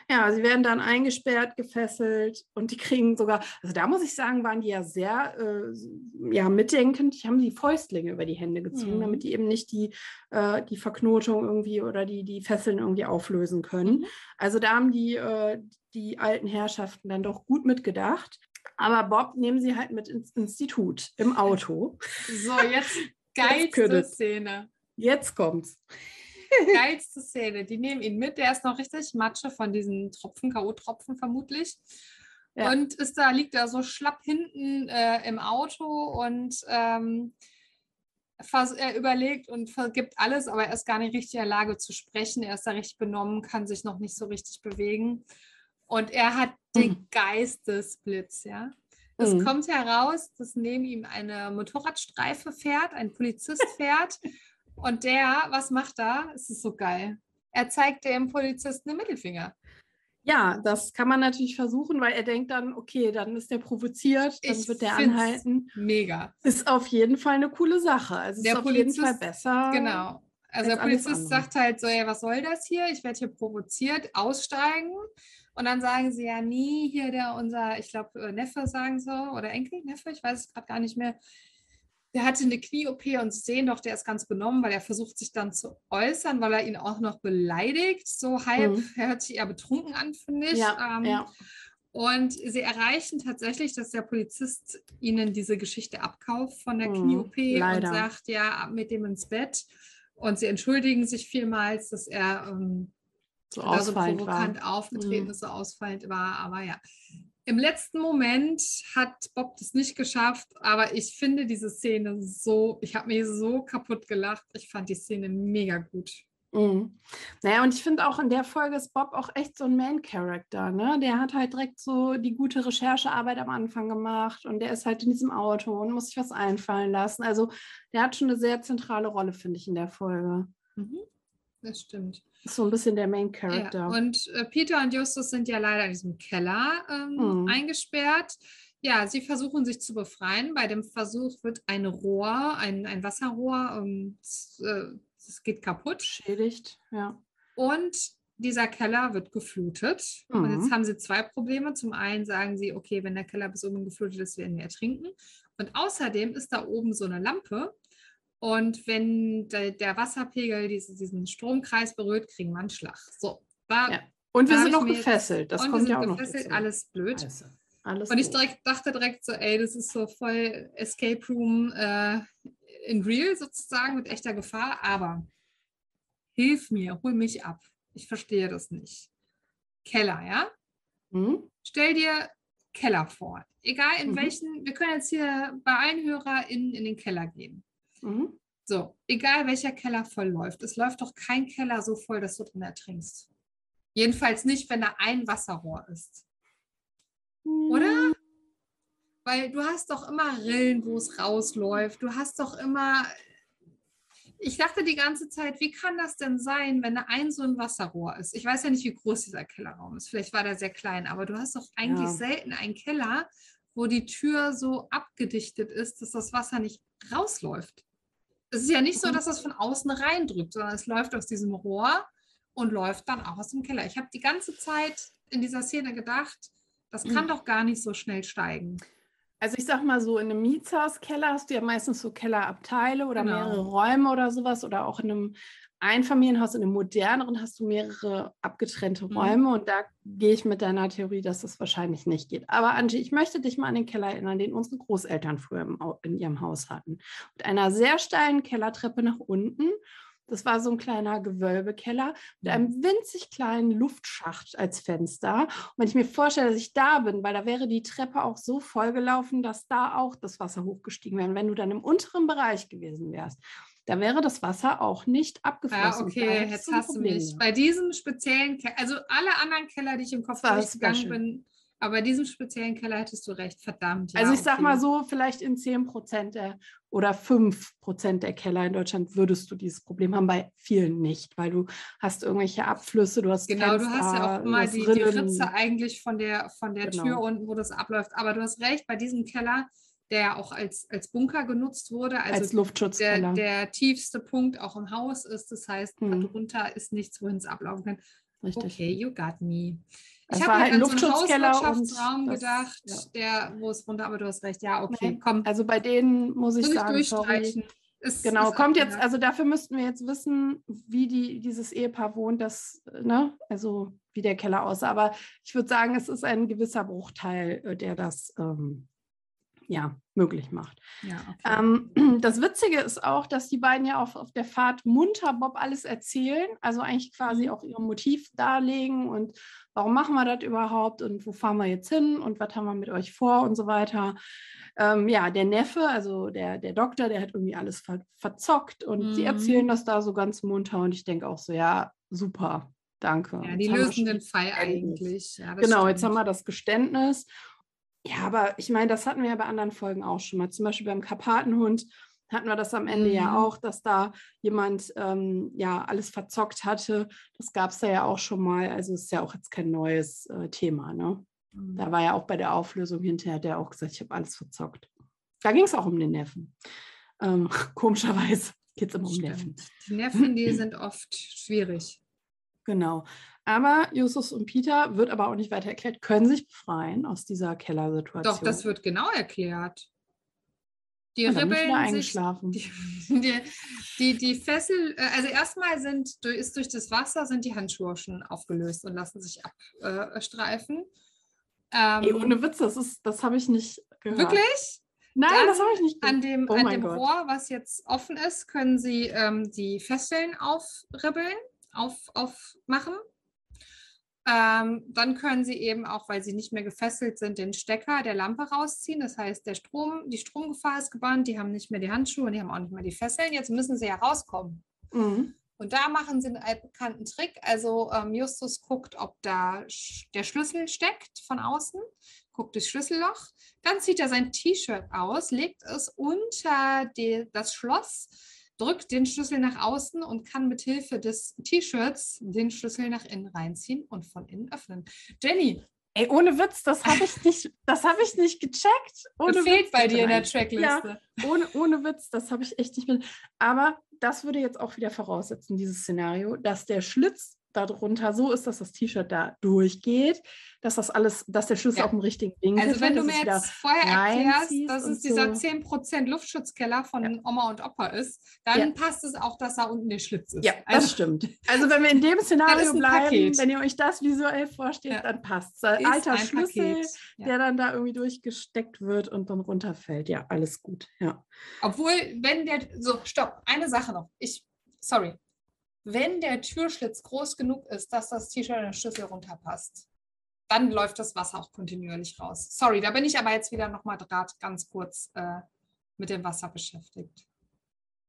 Ja, sie werden dann eingesperrt, gefesselt und die kriegen sogar, also da muss ich sagen, waren die ja sehr äh, ja, mitdenkend. Die haben die Fäustlinge über die Hände gezogen, Mhm. damit die eben nicht die, äh, die Verknotung irgendwie oder die, die Fesseln irgendwie auflösen können. Mhm. Also da haben die, äh, die alten Herrschaften dann doch gut mitgedacht. Aber Bob nehmen sie halt mit ins Institut im Auto. So, jetzt geilste Szene. Jetzt kommt's. Geilste Szene. Die nehmen ihn mit. Der ist noch richtig Matsche von diesen Tropfen, K.O.-Tropfen vermutlich. Ja. Und ist da, liegt da so schlapp hinten äh, im Auto und ähm, er überlegt und vergibt alles, aber er ist gar nicht richtig in der Lage zu sprechen. Er ist da richtig benommen, kann sich noch nicht so richtig bewegen. Und er hat den Mhm. Geistesblitz, ja. Es Mhm. kommt heraus, dass neben ihm eine Motorradstreife fährt, ein Polizist fährt. und der, was macht er? Es ist so geil. Er zeigt dem Polizisten den Mittelfinger. Ja, das kann man natürlich versuchen, weil er denkt dann, okay, dann ist der provoziert, dann Ich wird der anhalten. Mega. Ist auf jeden Fall eine coole Sache. Also Der ist auf jeden Fall besser. Genau. Also als der Polizist sagt halt so, ey, was soll das hier? Ich werde hier provoziert, aussteigen. Und dann sagen sie ja nie, hier der unser, ich glaube, Neffe sagen so, oder Enkel, Neffe, ich weiß es gerade gar nicht mehr. Der hatte eine Knie-OP und sie sehen doch, der ist ganz benommen, weil er versucht sich dann zu äußern, weil er ihn auch noch beleidigt. So halb, Mhm. er hört sich eher betrunken an, finde ich. Ja, Ähm, ja. Und sie erreichen tatsächlich, dass der Polizist ihnen diese Geschichte abkauft von der Mhm, Knie-OP und sagt, ja, ab mit dem ins Bett. Und sie entschuldigen sich vielmals, dass er ähm, So da so ausfallend war. provokant aufgetreten Mhm. ist, so ausfallend war. Aber ja, im letzten Moment hat Bob das nicht geschafft. Aber ich finde diese Szene so, ich habe mich so kaputt gelacht. Ich fand die Szene mega gut. Mhm. Naja, und ich finde auch in der Folge ist Bob auch echt so ein Main-Character, ne? Der hat halt direkt so die gute Recherchearbeit am Anfang gemacht und der ist halt in diesem Auto und muss sich was einfallen lassen. Also der hat schon eine sehr zentrale Rolle, finde ich, in der Folge. Mhm. Das stimmt. So ein bisschen der Main-Character. Ja, und äh, Peter und Justus sind ja leider in diesem Keller ähm, Mhm. eingesperrt. Ja, sie versuchen sich zu befreien. Bei dem Versuch wird ein Rohr, ein, ein Wasserrohr, ähm, es, äh, es geht kaputt. Beschädigt, ja. Und dieser Keller wird geflutet. Und Mhm. jetzt haben sie zwei Probleme. Zum einen sagen sie, okay, wenn der Keller bis oben geflutet ist, werden wir ertrinken. Und außerdem ist da oben so eine Lampe. Und wenn der, der Wasserpegel diese, diesen Stromkreis berührt, kriegen wir einen Schlag. So, da, Ja. Und wir sind noch gefesselt. Das und wir kommt sind ja auch noch gefesselt, dazu. alles blöd. Also, Alles Und ich direkt, dachte direkt so, ey, das ist so voll Escape Room äh, in real sozusagen mit echter Gefahr. Aber hilf mir, hol mich ab. Ich verstehe das nicht. Keller, ja? Mhm. Stell dir Keller vor. Egal in Mhm. welchen, wir können jetzt hier bei Einhörer in, in den Keller gehen. Mhm. So, egal welcher Keller voll läuft. Es läuft doch kein Keller so voll, dass du drin ertrinkst. Jedenfalls nicht, wenn da ein Wasserrohr ist. Oder? Weil du hast doch immer Rillen, wo es rausläuft. Du hast doch immer. Ich dachte die ganze Zeit, wie kann das denn sein, wenn da ein so ein Wasserrohr ist? Ich weiß ja nicht, wie groß dieser Kellerraum ist. Vielleicht war der sehr klein, aber du hast doch eigentlich Ja. selten einen Keller, wo die Tür so abgedichtet ist, dass das Wasser nicht rausläuft. Es ist ja nicht so, Mhm. dass das von außen reindrückt, sondern es läuft aus diesem Rohr und läuft dann auch aus dem Keller. Ich habe die ganze Zeit in dieser Szene gedacht, das kann Mhm. doch gar nicht so schnell steigen. Also ich sag mal so, in einem Mietshauskeller hast du ja meistens so Kellerabteile oder Genau. mehrere Räume oder sowas. Oder auch in einem Einfamilienhaus, in einem moderneren hast du mehrere abgetrennte Mhm. Räume. Und da gehe ich mit deiner Theorie, dass das wahrscheinlich nicht geht. Aber Angie, ich möchte dich mal an den Keller erinnern, den unsere Großeltern früher im, in ihrem Haus hatten. Mit einer sehr steilen Kellertreppe nach unten. Das war so ein kleiner Gewölbekeller mit einem winzig kleinen Luftschacht als Fenster. Und wenn ich mir vorstelle, dass ich da bin, weil da wäre die Treppe auch so vollgelaufen, dass da auch das Wasser hochgestiegen wäre. Und wenn du dann im unteren Bereich gewesen wärst, da wäre das Wasser auch nicht Ja, abgeflossen. Da okay, jetzt hast du mich. Bei diesem speziellen Keller, also alle anderen Keller, die ich im Kopf durchgegangen special. bin, aber bei diesem speziellen Keller hättest du recht, verdammt. Ja, Also ich sag okay. mal so, vielleicht in 10 Prozent der oder 5 Prozent der Keller in Deutschland würdest du dieses Problem haben, bei vielen nicht, weil du hast irgendwelche Abflüsse, du hast Genau, du Fenster, hast ja auch du immer die, die. Ritze eigentlich von der, von der Genau. Tür unten, wo das abläuft. Aber du hast recht, bei diesem Keller, der ja auch als, als Bunker genutzt wurde, also als der, Luftschutzkeller. der tiefste Punkt auch im Haus ist. Das heißt, Hm. darunter ist nichts, wohin es ablaufen kann. Richtig. Okay, you got me. Ich habe halt halt ein an so einen Luftschutzkeller und Hauswirtschaftsraum das- gedacht, ja. der, wo es runter, aber du hast recht. Ja, okay, Nee, komm. Also bei denen muss ich Muss ich sagen, sorry. durchstreichen. Ist, Genau, ist kommt jetzt, also dafür müssten wir jetzt wissen, wie die, dieses Ehepaar wohnt, das, ne, also wie der Keller aussah. Aber ich würde sagen, es ist ein gewisser Bruchteil, äh, der das ähm, ja, möglich macht. Ja, okay. Ähm, das Witzige ist auch, dass die beiden ja auf, auf der Fahrt munter Bob alles erzählen, also eigentlich quasi Mhm. auch ihr Motiv darlegen und warum machen wir das überhaupt und wo fahren wir jetzt hin und was haben wir mit euch vor und so weiter. Ähm, ja, der Neffe, also der, der Doktor, der hat irgendwie alles ver verzockt und sie Mhm. erzählen das da so ganz munter und ich denke auch so, ja, super, danke. ja, Jetzt die lösen den Fall eigentlich. Ja, Genau, jetzt stimmt. haben wir das Geständnis. Ja, aber ich meine, das hatten wir ja bei anderen Folgen auch schon mal. Zum Beispiel beim Karpatenhund hatten wir das am Ende ja Mhm. auch, dass da jemand ähm, ja alles verzockt hatte. Das gab es da ja auch schon mal. Also ist ja auch jetzt kein neues äh, Thema. Ne? Mhm. Da war ja auch bei der Auflösung hinterher der auch gesagt, ich habe alles verzockt. Da ging es auch um den Neffen. Ähm, komischerweise geht es immer um Neffen. Stimmt. Die Neffen, die sind oft schwierig. Genau. Aber Justus und Peter, wird aber auch nicht weiter erklärt, können sich befreien aus dieser Kellersituation. Doch, das wird genau erklärt. Die Und ich wieder ribbeln sich eingeschlafen. Die, die, die, Fessel, äh, also erstmal sind, durch- ist durch das Wasser sind die Handschuhe schon aufgelöst und lassen sich abstreifen. Ähm, Ey, ohne Witz, das, ist, das habe ich nicht gehört. wirklich? Nein, Dann das habe ich nicht An gehört. dem, Oh an dem Gott. Rohr, was jetzt offen ist, können Sie ähm, die Fesseln aufribbeln, auf, aufmachen. Ähm, dann können Sie eben auch, weil sie nicht mehr gefesselt sind, den Stecker der Lampe rausziehen. Das heißt, der Strom, die Stromgefahr ist gebannt, die haben nicht mehr die Handschuhe und die haben auch nicht mehr die Fesseln. Jetzt müssen sie ja rauskommen. Mhm. Und da machen sie einen altbekannten Trick. Also ähm, Justus guckt, ob da der Schlüssel steckt von außen, guckt das Schlüsselloch. Dann zieht er sein T-Shirt aus, legt es unter die, das Schloss, drückt den Schlüssel nach außen und kann mit Hilfe des T-Shirts den Schlüssel nach innen reinziehen und von innen öffnen. Jenny, Ey, ohne Witz, das habe ich nicht, das habe ich nicht gecheckt. Ohne das fehlt Witz, bei dir in der. Trackliste. Ja, ohne, ohne Witz, das habe ich echt nicht mit. Aber das würde jetzt auch wieder voraussetzen, dieses Szenario, dass der Schlitz darunter so ist, dass das T-Shirt da durchgeht, dass das alles, dass der Schlüssel Ja. auf dem richtigen Winkel Also wenn du mir jetzt vorher erklärst, dass es dieser so. 10% Luftschutzkeller von Oma und Opa ist, dann Ja. passt es auch, dass da unten der Schlitz ist. Ja, also, das stimmt. Also wenn wir in dem Szenario ist bleiben, Paket. wenn ihr euch das visuell vorstellt, Ja. dann passt es. ist Alter Schlüssel. Ja. der dann da irgendwie durchgesteckt wird und dann runterfällt. Ja, alles gut. Ja. Obwohl, wenn der, so, stopp, eine Sache noch. Ich, sorry. Wenn der Türschlitz groß genug ist, dass das T-Shirt in den Schlüssel runterpasst, dann läuft das Wasser auch kontinuierlich raus. Sorry, da bin ich aber jetzt wieder nochmal gerade ganz kurz äh, mit dem Wasser beschäftigt.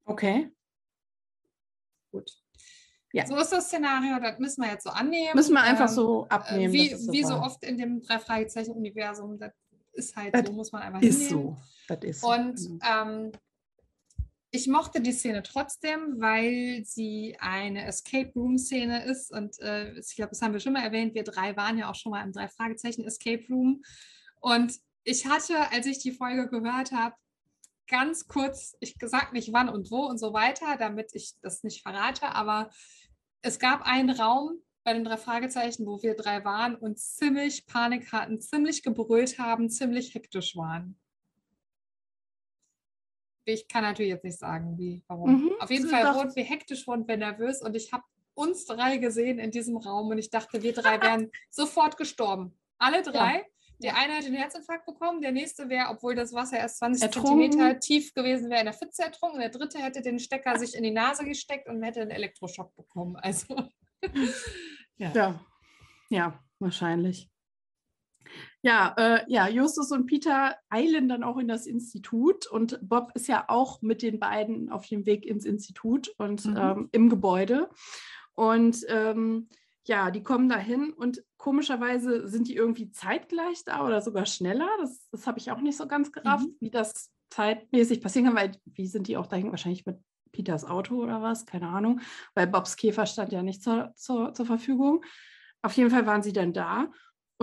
Okay. Gut. Ja. So ist das Szenario, das müssen wir jetzt so annehmen. Müssen wir einfach Ähm, so abnehmen. Wie, es wie so oft in dem Drei-Fragezeichen-Universum, das ist halt Das so, muss man einfach Ist hinnehmen. so. Das ist so. Und genau. ähm, ich mochte die Szene trotzdem, weil sie eine Escape Room Szene ist. Und äh, ich glaube, das haben wir schon mal erwähnt. Wir drei waren ja auch schon mal im drei Fragezeichen Escape Room. Und ich hatte, als ich die Folge gehört habe, ganz kurz, ich gesagt nicht wann und wo und so weiter, damit ich das nicht verrate, aber es gab einen Raum bei den drei Fragezeichen, wo wir drei waren und ziemlich Panik hatten, ziemlich gebrüllt haben, ziemlich hektisch waren. Ich kann natürlich jetzt nicht sagen, wie, warum. Mhm, Auf jeden Fall doch. wurden wir hektisch wurden wir nervös und ich habe uns drei gesehen in diesem Raum und ich dachte, wir drei wären sofort gestorben. Alle drei. Der eine hat einen Herzinfarkt bekommen, der nächste wäre, obwohl das Wasser erst 20 Ertrunken. Zentimeter tief gewesen wäre, in der Pfütze ertrunken. Der dritte hätte den Stecker sich in die Nase gesteckt und hätte einen Elektroschock bekommen. Also Ja, ja, wahrscheinlich. Ja, äh, ja, Justus und Peter eilen dann auch in das Institut und Bob ist ja auch mit den beiden auf dem Weg ins Institut und Mhm. ähm, im Gebäude. Und ähm, ja, die kommen dahin und komischerweise sind die irgendwie zeitgleich da oder sogar schneller. Das, das habe ich auch nicht so ganz gerafft, Mhm. wie das zeitmäßig passieren kann, weil wie sind die auch dahin? Wahrscheinlich mit Peters Auto oder was? Keine Ahnung, weil Bobs Käfer stand ja nicht zur, zur, zur Verfügung. Auf jeden Fall waren sie dann da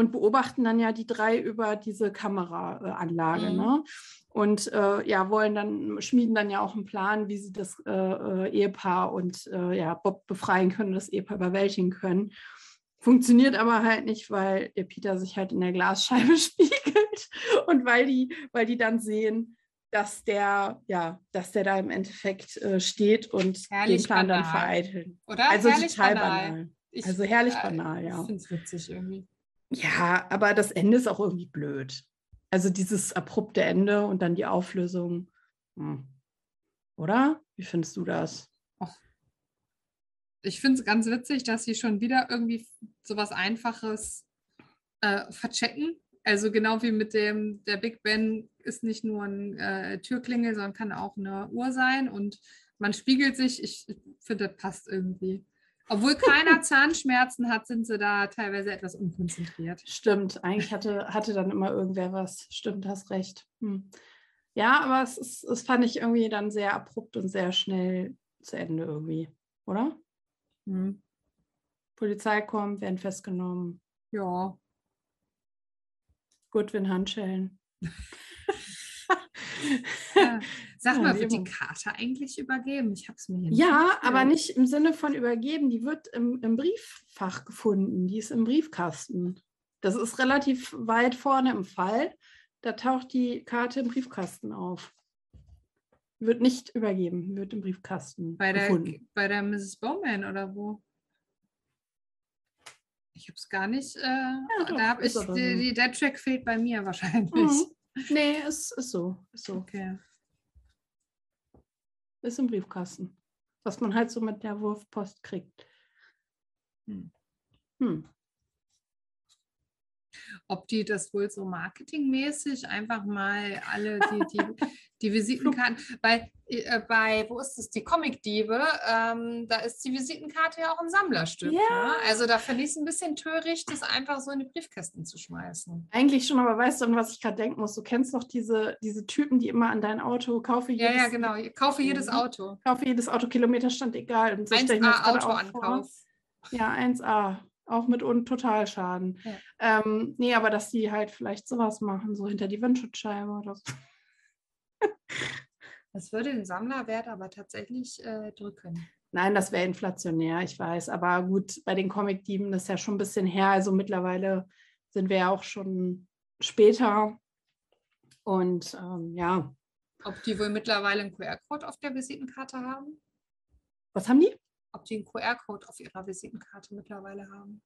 und beobachten dann ja die drei über diese Kameraanlage. Mhm. Ne? Und äh, ja, wollen dann, schmieden dann ja auch einen Plan, wie sie das äh, äh, Ehepaar und äh, ja, Bob befreien können, das Ehepaar überwältigen können. Funktioniert aber halt nicht, weil der Peter sich halt in der Glasscheibe spiegelt und weil die, weil die dann sehen, dass der, ja, dass der da im Endeffekt äh, steht und Herrlich den Plan dann banal. vereiteln. Oder? Also herrlich total banal. banal. Ich, Also herrlich äh, banal, ja. Ich finde es witzig irgendwie. Ja, aber das Ende ist auch irgendwie blöd. Also dieses abrupte Ende und dann die Auflösung. Hm. Oder? Wie findest du das? Ich finde es ganz witzig, dass sie schon wieder irgendwie sowas Einfaches äh, verchecken. Also genau wie mit dem, der Big Ben ist nicht nur ein äh, Türklingel, sondern kann auch eine Uhr sein und man spiegelt sich. Ich finde, das passt irgendwie. Obwohl keiner Zahnschmerzen hat, sind sie da teilweise etwas unkonzentriert. Stimmt, eigentlich hatte, hatte dann immer irgendwer was. Stimmt, hast recht. Hm. Ja, aber es, ist, es fand ich irgendwie dann sehr abrupt und sehr schnell zu Ende irgendwie, oder? Hm. Polizei kommt, werden festgenommen. Ja. Goodwin Handschellen. Ja. Sag Ja, mal, wird die. Karte eigentlich übergeben? Ich habe es mir hier nicht Ja, notiert. aber nicht im Sinne von übergeben. Die wird im, im Brieffach gefunden. Die ist im Briefkasten. Das ist relativ weit vorne im Fall. Da taucht die Karte im Briefkasten auf. Wird nicht übergeben, wird im Briefkasten Bei der, gefunden. bei der Mrs. Bowman oder wo? Ich habe es gar nicht. Äh, doch, da habe ich die, die, der Track fehlt bei mir wahrscheinlich. Mhm. Nee, ist, ist so. Ist so. Okay. Ist im Briefkasten. Was man halt so mit der Wurfpost kriegt. Hm. Hm. Ob die das wohl so marketingmäßig einfach mal alle die, die, die Visitenkarten, weil äh, bei, wo ist das, die Comic-Diebe, ähm, da ist die Visitenkarte ja auch ein Sammlerstück. Ja. Ne? Also da finde ich es ein bisschen töricht, das einfach so in die Briefkästen zu schmeißen. Eigentlich schon, aber weißt du, an was ich gerade denken muss? Du kennst doch diese, diese Typen, die immer an dein Auto kaufe Ja, jedes, ja, genau. Ich kaufe jedes Mhm. Auto. kaufe jedes Auto Kilometerstand egal. Und so stell ich mir das gerade auch vor. Autoankauf. Ja, 1A. Auch mit un Totalschaden. Ja. Ähm, nee, aber dass die halt vielleicht sowas machen, so hinter die Windschutzscheibe oder so. Das würde den Sammlerwert aber tatsächlich äh, drücken. Nein, das wäre inflationär, ich weiß. Aber gut, bei den Comic-Dieben das ist ja schon ein bisschen her. Also mittlerweile sind wir ja auch schon später. Und ähm, ja, Ob die wohl mittlerweile einen QR-Code auf der Visitenkarte haben? was haben die? Ob die einen QR-Code auf ihrer Visitenkarte mittlerweile haben?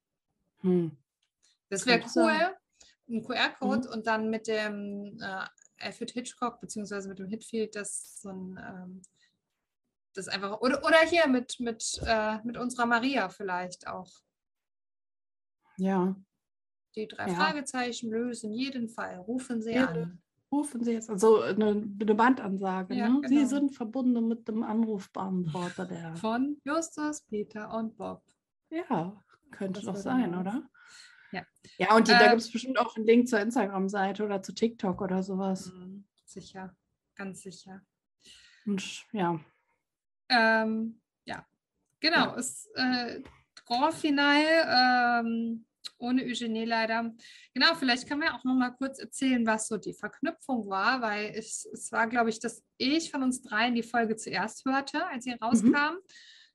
Hm. Das wäre cool. Ein QR-Code und dann mit dem äh, Alfred Hitchcock, beziehungsweise mit dem Hitfield, das so ein ähm, das einfach. Oder, oder hier mit, mit, äh, mit unserer Maria vielleicht auch. Ja, Die drei Ja. Fragezeichen lösen jeden Fall. Rufen Sie Ja. an. Rufen Sie jetzt, also eine, eine Bandansage. Ja, ne? Sie genau. sind verbunden mit dem Anrufbeantworter der. Von Justus, Peter und Bob. Ja, könnte Das doch sein, man- oder? Ja. Ja, und die, da Äh, gibt es bestimmt auch einen Link zur Instagram-Seite oder zu TikTok oder sowas. Mhm, Sicher, ganz sicher. Und ja. Ähm, ja, genau. Ja. Es, äh, Grand Finale ähm, ohne Eugenie leider. Genau, vielleicht können wir auch noch mal kurz erzählen, was so die Verknüpfung war, weil es, es war, glaube ich, dass ich von uns dreien die Folge zuerst hörte, als sie rauskam.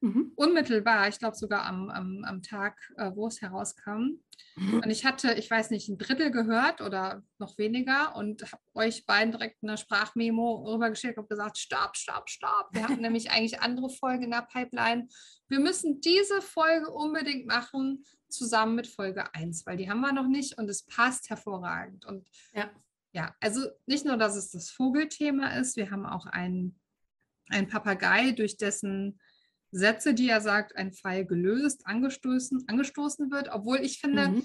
Mhm. Unmittelbar, ich glaube sogar am, am, am Tag, äh, wo es herauskam. Und ich hatte, ich weiß nicht, ein Drittel gehört oder noch weniger und habe euch beiden direkt eine Sprachmemo rübergeschickt und gesagt, stopp, stopp, stopp. Wir hatten nämlich eigentlich andere Folgen in der Pipeline. Wir müssen diese Folge unbedingt machen, zusammen mit Folge 1, weil die haben wir noch nicht und es passt hervorragend. Und Ja. ja, also nicht nur, dass es das Vogelthema ist, wir haben auch einen, einen Papagei, durch dessen Sätze, die er sagt, ein Fall gelöst, angestoßen, angestoßen wird, obwohl ich finde, Mhm.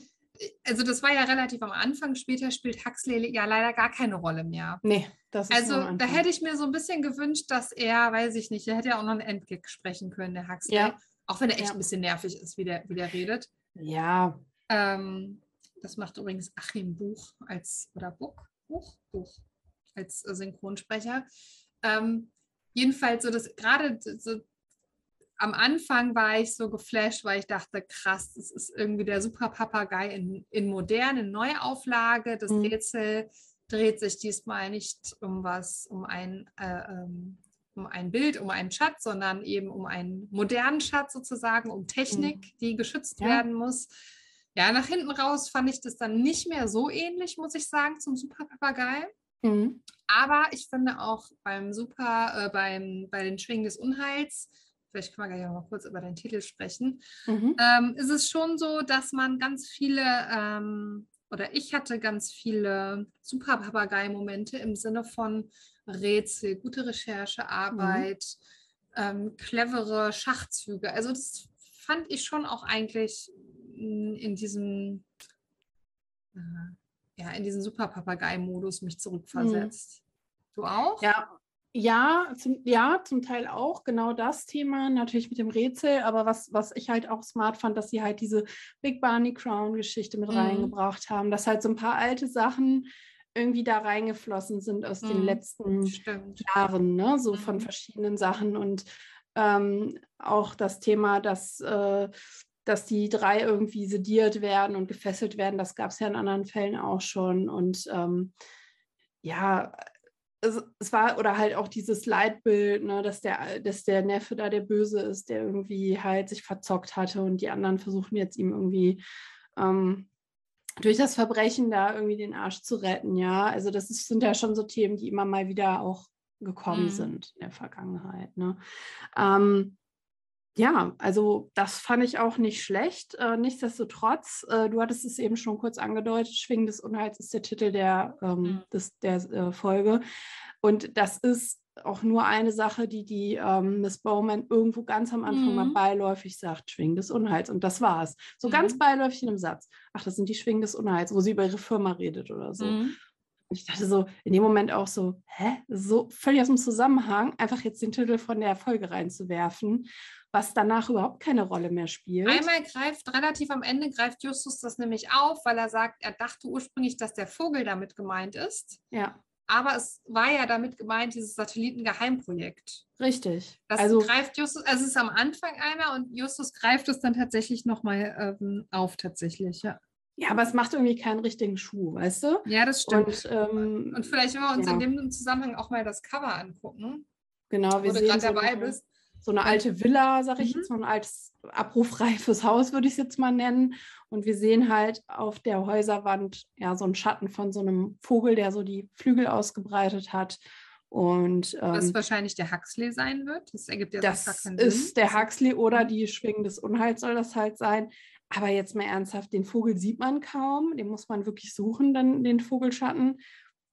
also das war ja relativ am Anfang, später spielt Huxley ja leider gar keine Rolle mehr. Nee, das ist Also da hätte ich mir so ein bisschen gewünscht, dass er, weiß ich nicht, er hätte ja auch noch einen Endgag sprechen können, der Huxley. Ja. Auch wenn er echt Ja. ein bisschen nervig ist, wie der, wie der redet. Ja, Ähm, das macht übrigens Achim Buch als, oder Buch, Buch, Buch als Synchronsprecher. Ähm, jedenfalls so das, gerade so am Anfang war ich so geflasht, weil ich dachte, krass, das ist irgendwie der super Papagei in, in modern, in Neuauflage. Das Mhm. Rätsel dreht sich diesmal nicht um was, um ein, äh, ähm, um ein Bild, um einen Schatz, sondern eben um einen modernen Schatz sozusagen, um Technik, die geschützt Ja. werden muss. Ja, nach hinten raus fand ich das dann nicht mehr so ähnlich, muss ich sagen, zum Super Papagei. mhm. Aber ich finde auch beim Super, äh, beim, bei den Schwingen des Unheils, vielleicht können wir gleich noch mal kurz über den Titel sprechen, Mhm. ähm, ist es schon so, dass man ganz viele, ähm, oder ich hatte ganz viele Super Papagei-Momente im Sinne von Rätsel, gute Recherchearbeit, ähm, clevere Schachzüge. Also das fand ich schon auch eigentlich in, diesem äh, ja, in diesen Super Papagei-Modus mich zurückversetzt. Du auch? Ja, ja, zum, ja, zum Teil auch genau das Thema, natürlich mit dem Rätsel, aber was, was ich halt auch smart fand, dass sie halt diese Big Barney Crown-Geschichte mit Mhm. reingebracht haben, dass halt so ein paar alte Sachen irgendwie da reingeflossen sind aus den Mhm. letzten Stimmt. Jahren, ne? so von Mhm. verschiedenen Sachen und ähm, auch das Thema, dass, äh, dass die drei irgendwie sediert werden und gefesselt werden, das gab es ja in anderen Fällen auch schon und ähm, ja, es, es war oder halt auch dieses Leitbild, ne, dass der, dass der Neffe da der Böse ist, der irgendwie halt sich verzockt hatte und die anderen versuchen jetzt ihm irgendwie ähm, durch das Verbrechen da irgendwie den Arsch zu retten, ja. Also das ist, sind ja schon so Themen, die immer mal wieder auch gekommen Mhm. sind in der Vergangenheit. Ne? Ähm, Ja, also das fand ich auch nicht schlecht. Äh, nichtsdestotrotz, äh, du hattest es eben schon kurz angedeutet, Schwingen des Unheils ist der Titel der, ähm, Mhm. des, der äh, Folge. Und das ist auch nur eine Sache, die die ähm, Miss Bowman irgendwo ganz am Anfang mal Mhm. beiläufig sagt, Schwingen des Unheils. Und das war's. So ganz Mhm. beiläufig in einem Satz. Ach, das sind die Schwingen des Unheils, wo sie über ihre Firma redet oder so. Mhm. Ich dachte so, in dem Moment auch so, hä? So völlig aus dem Zusammenhang, einfach jetzt den Titel von der Folge reinzuwerfen, was danach überhaupt keine Rolle mehr spielt. Einmal greift, relativ am Ende greift Justus das nämlich auf, weil er sagt, er dachte ursprünglich, dass der Vogel damit gemeint ist. ja, Aber es war ja damit gemeint, dieses Satellitengeheimprojekt. richtig. Das also, greift Justus, also es ist am Anfang einmal und Justus greift es dann tatsächlich nochmal ähm, auf, tatsächlich, ja. ja, aber es macht irgendwie keinen richtigen Schuh, weißt du? Ja, das stimmt. Und, ähm, Und vielleicht, wenn wir uns ja. in dem Zusammenhang auch mal das Cover angucken, genau, wo wir du sehen gerade so dabei eine, bist. So eine alte Villa, sag ich Mhm. jetzt mal, ein altes abrufreifes Haus, würde ich es jetzt mal nennen. Und wir sehen halt auf der Häuserwand ja so einen Schatten von so einem Vogel, der so die Flügel ausgebreitet hat. Und Was ähm, wahrscheinlich der Huxley sein wird. Das ergibt ja das gar keinen ist der Huxley oder Mhm. die Schwingen des Unheils soll das halt sein. Aber jetzt mal ernsthaft, den Vogel sieht man kaum, den muss man wirklich suchen, dann den Vogelschatten.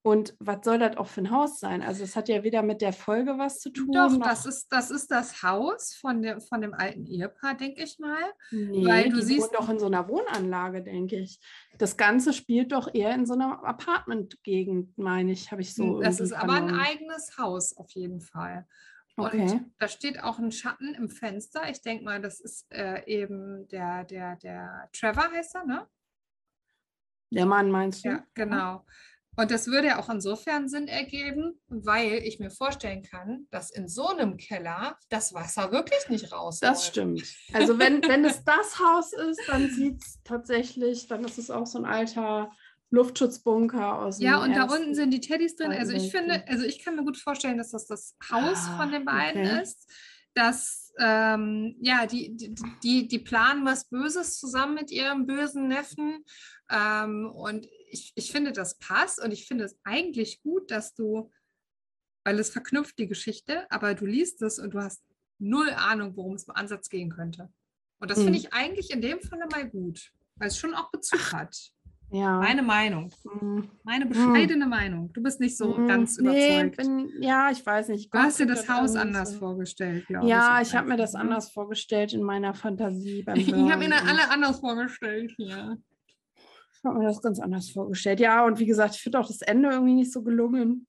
Und was soll das auch für ein Haus sein? Also es hat ja weder mit der Folge was zu tun. Doch, das ist, das ist das Haus von dem, von dem alten Ehepaar, denke ich mal. nee, weil du die siehst- wohnen doch in so einer Wohnanlage, denke ich. Das Ganze spielt doch eher in so einer Apartment-Gegend, meine ich, habe ich so das irgendwie ist aber ein vernommen. eigenes Haus auf jeden Fall. Okay. Und da steht auch ein Schatten im Fenster. Ich denke mal, das ist äh, eben der, der, der Trevor heißt er, ne? Der Mann meinst du? Ja, genau. Und das würde ja auch insofern Sinn ergeben, weil ich mir vorstellen kann, dass in so einem Keller das Wasser wirklich nicht raus. Das stimmt. Also wenn, wenn es das Haus ist, dann sieht es tatsächlich, dann ist es auch so ein alter Luftschutzbunker aus dem Ja, und da unten sind die Teddys drin. Also ich finde, also ich kann mir gut vorstellen, dass das das Haus Ah, von den beiden okay. ist. Dass, ähm, ja, die, die, die, die planen was Böses zusammen mit ihrem bösen Neffen. Ähm, und ich, ich finde, das passt und ich finde es eigentlich gut, dass du, weil es verknüpft die Geschichte, aber du liest es und du hast null Ahnung, worum es im Ansatz gehen könnte. Und das Mhm. finde ich eigentlich in dem Falle mal gut, weil es schon auch Bezug hat. Ja. Meine Meinung. Mm, Meine bescheidene Meinung. Du bist nicht so mm, ganz nee, überzeugt. bin, ja, ich weiß nicht. du hast dir das das Haus anders so- vorgestellt, glaube ich. Ja, ich habe mir das ne? anders vorgestellt in meiner Fantasie. Beim Ich habe mir und alle anders vorgestellt hier. Ich habe mir das ganz anders vorgestellt. Ja, und wie gesagt, ich finde auch das Ende irgendwie nicht so gelungen.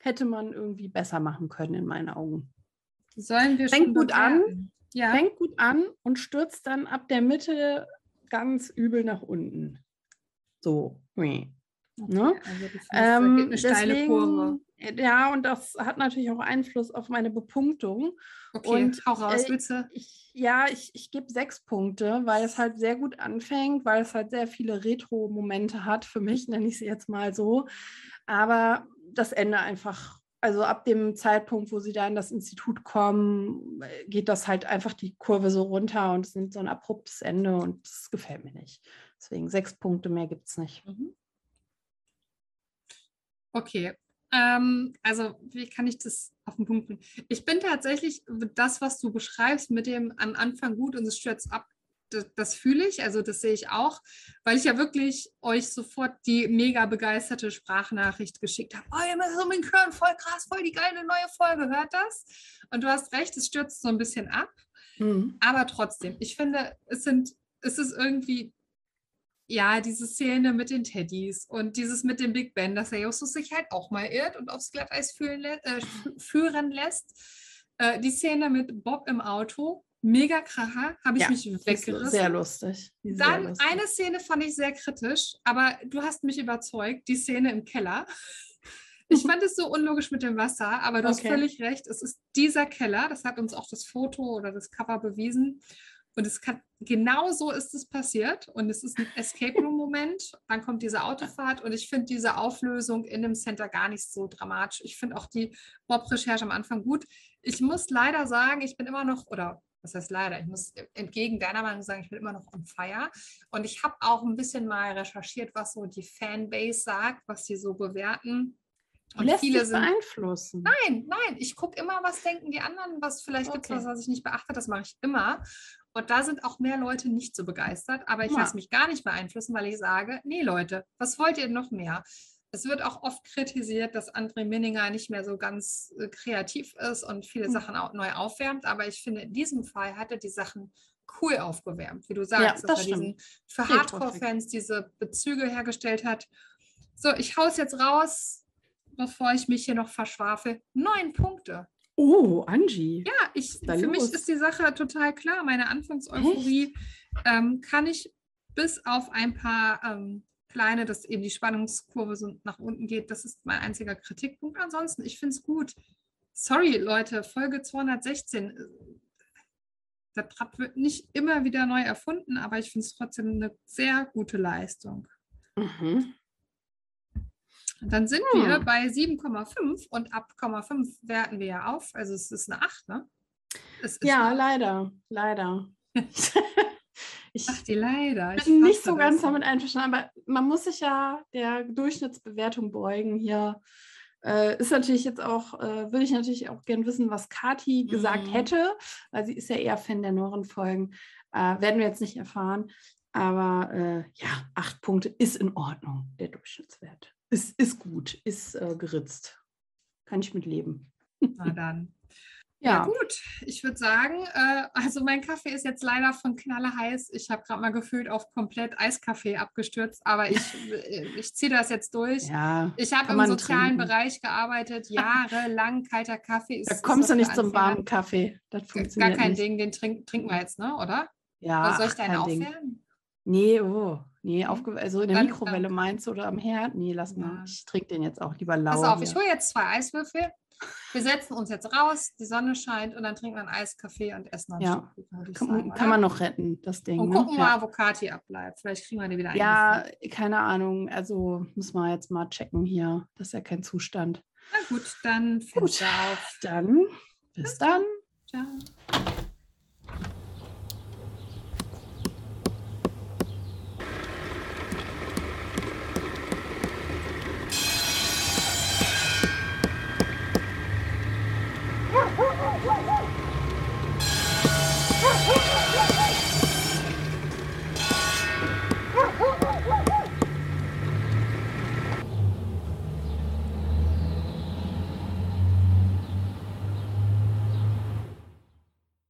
Hätte man irgendwie besser machen können, in meinen Augen. Sollen wir Fängt schon gut an. Ja. Fängt gut an und stürzt dann ab der Mitte ganz übel nach unten. So. Okay, ne? Also du findest, da Ähm, geht eine steile Kurve. deswegen, ja, und das hat natürlich auch Einfluss auf meine Bepunktung. Okay, und, hau raus, äh, willst du? Ich, ja, ich, ich gebe sechs Punkte, weil es halt sehr gut anfängt, weil es halt sehr viele Retro-Momente hat, für mich nenne ich sie jetzt mal so. Aber das Ende einfach, also ab dem Zeitpunkt, wo sie da in das Institut kommen, äh, geht das halt einfach die Kurve so runter und es nimmt so ein abruptes Ende und das gefällt mir nicht. Deswegen sechs Punkte mehr gibt es nicht. Mhm. Okay. Ähm, also, wie kann ich das auf den Punkt bringen? Ich bin tatsächlich das, was du beschreibst, mit dem am Anfang gut und es stürzt ab. Das, das fühle ich, also das sehe ich auch, weil ich ja wirklich euch sofort die mega begeisterte Sprachnachricht geschickt habe. Oh, ihr müsst unbedingt hören, voll krass, voll die geile neue Folge, hört das? Und du hast recht, es stürzt so ein bisschen ab. Mhm. Aber trotzdem, ich finde, es sind, es ist irgendwie, ja, diese Szene mit den Teddys und dieses mit dem Big Ben, dass der Justus sich halt auch mal irrt und aufs Glatteis fühlen lä äh, fü- führen lässt. Äh, die Szene mit Bob im Auto, mega kracher, habe ich Ja, mich weggerissen. Sehr lustig. Sehr Dann lustig. eine Szene fand ich sehr kritisch, aber du hast mich überzeugt, die Szene im Keller. Ich fand es so unlogisch mit dem Wasser, aber du hast Okay. völlig recht. Es ist dieser Keller, das hat uns auch das Foto oder das Cover bewiesen. Und es kann, genau so ist es passiert. Und es ist ein Escape Room-Moment. Dann kommt diese Autofahrt und ich finde diese Auflösung in dem Center gar nicht so dramatisch. Ich finde auch die Bob-Recherche am Anfang gut. Ich muss leider sagen, ich bin immer noch, oder was heißt leider, ich muss entgegen deiner Meinung sagen, ich bin immer noch on fire. Und ich habe auch ein bisschen mal recherchiert, was so die Fanbase sagt, was sie so bewerten. Und lässt viele sich beeinflussen. Nein, nein, ich gucke immer, was denken die anderen, was vielleicht okay. gibt es was, was ich nicht beachte, das mache ich immer. Und da sind auch mehr Leute nicht so begeistert, aber ich ja. lasse mich gar nicht beeinflussen, weil ich sage, nee Leute, was wollt ihr noch mehr? Es wird auch oft kritisiert, dass André Minninger nicht mehr so ganz äh, kreativ ist und viele mhm. Sachen auch neu aufwärmt, aber ich finde, in diesem Fall hat er die Sachen cool aufgewärmt, wie du sagst, ja, dass er diesen, für Hardcore-Fans diese Bezüge hergestellt hat. So, ich hau's jetzt raus bevor ich mich hier noch verschwafel, neun Punkte. Oh, Angie. Ja, ich, für los? mich ist die Sache total klar. Meine Anfangseuphorie ähm, kann ich bis auf ein paar ähm, kleine, dass eben die Spannungskurve so nach unten geht. Das ist mein einziger Kritikpunkt. Ansonsten, ich finde es gut. Sorry, Leute, Folge 216. Äh, das Rad wird nicht immer wieder neu erfunden, aber ich finde es trotzdem eine sehr gute Leistung. Mhm. Dann sind hm. wir bei 7,5 und ab 0,5 werten wir ja auf. Also es ist eine 8, ne? ja, leider, leider. ich Ach, die leider. Ich bin nicht so ganz damit einverstanden, aber man muss sich ja der Durchschnittsbewertung beugen hier. Äh, ist natürlich jetzt auch, äh, würde ich natürlich auch gern wissen, was Kati mhm. gesagt hätte, weil sie ist ja eher Fan der neueren Folgen. Äh, werden wir jetzt nicht erfahren. Aber äh, ja, acht Punkte ist in Ordnung, der Durchschnittswert. Ist, ist gut, ist äh, geritzt. Kann ich mit leben. Na dann. Ja. ja, gut. Ich würde sagen, äh, also mein Kaffee ist jetzt leider von Knalle heiß. Ich habe gerade mal gefühlt auf komplett Eiskaffee abgestürzt, aber ich, äh, ich ziehe das jetzt durch. Ja, ich habe im sozialen trinken. Bereich gearbeitet, jahrelang kalter Kaffee. Ist, da kommst du nicht zum warmen Kaffee. Das funktioniert Gar kein nicht. Ding, den trink, trinken wir jetzt, ne? oder? Ja. Oder soll ich deinen aufwärmen? Nee, oh. Nee, aufge also in der Mikrowelle meinst du oder am Herd? Nee, lass mal. Ja. Ich trinke den jetzt auch lieber lau. Pass auf, ich hole jetzt zwei Eiswürfel. Wir setzen uns jetzt raus, die Sonne scheint und dann trinken wir einen Eiskaffee und essen dann ja. Stück, kann, sagen, kann man noch retten, das Ding. Und ne? gucken ne? mal, wo Kati abbleibt. Vielleicht kriegen wir die wieder Ja, keine Ahnung. Also müssen wir jetzt mal checken hier. Das ist ja kein Zustand. Na gut, dann gut. Auf. Dann bis dann. Ciao.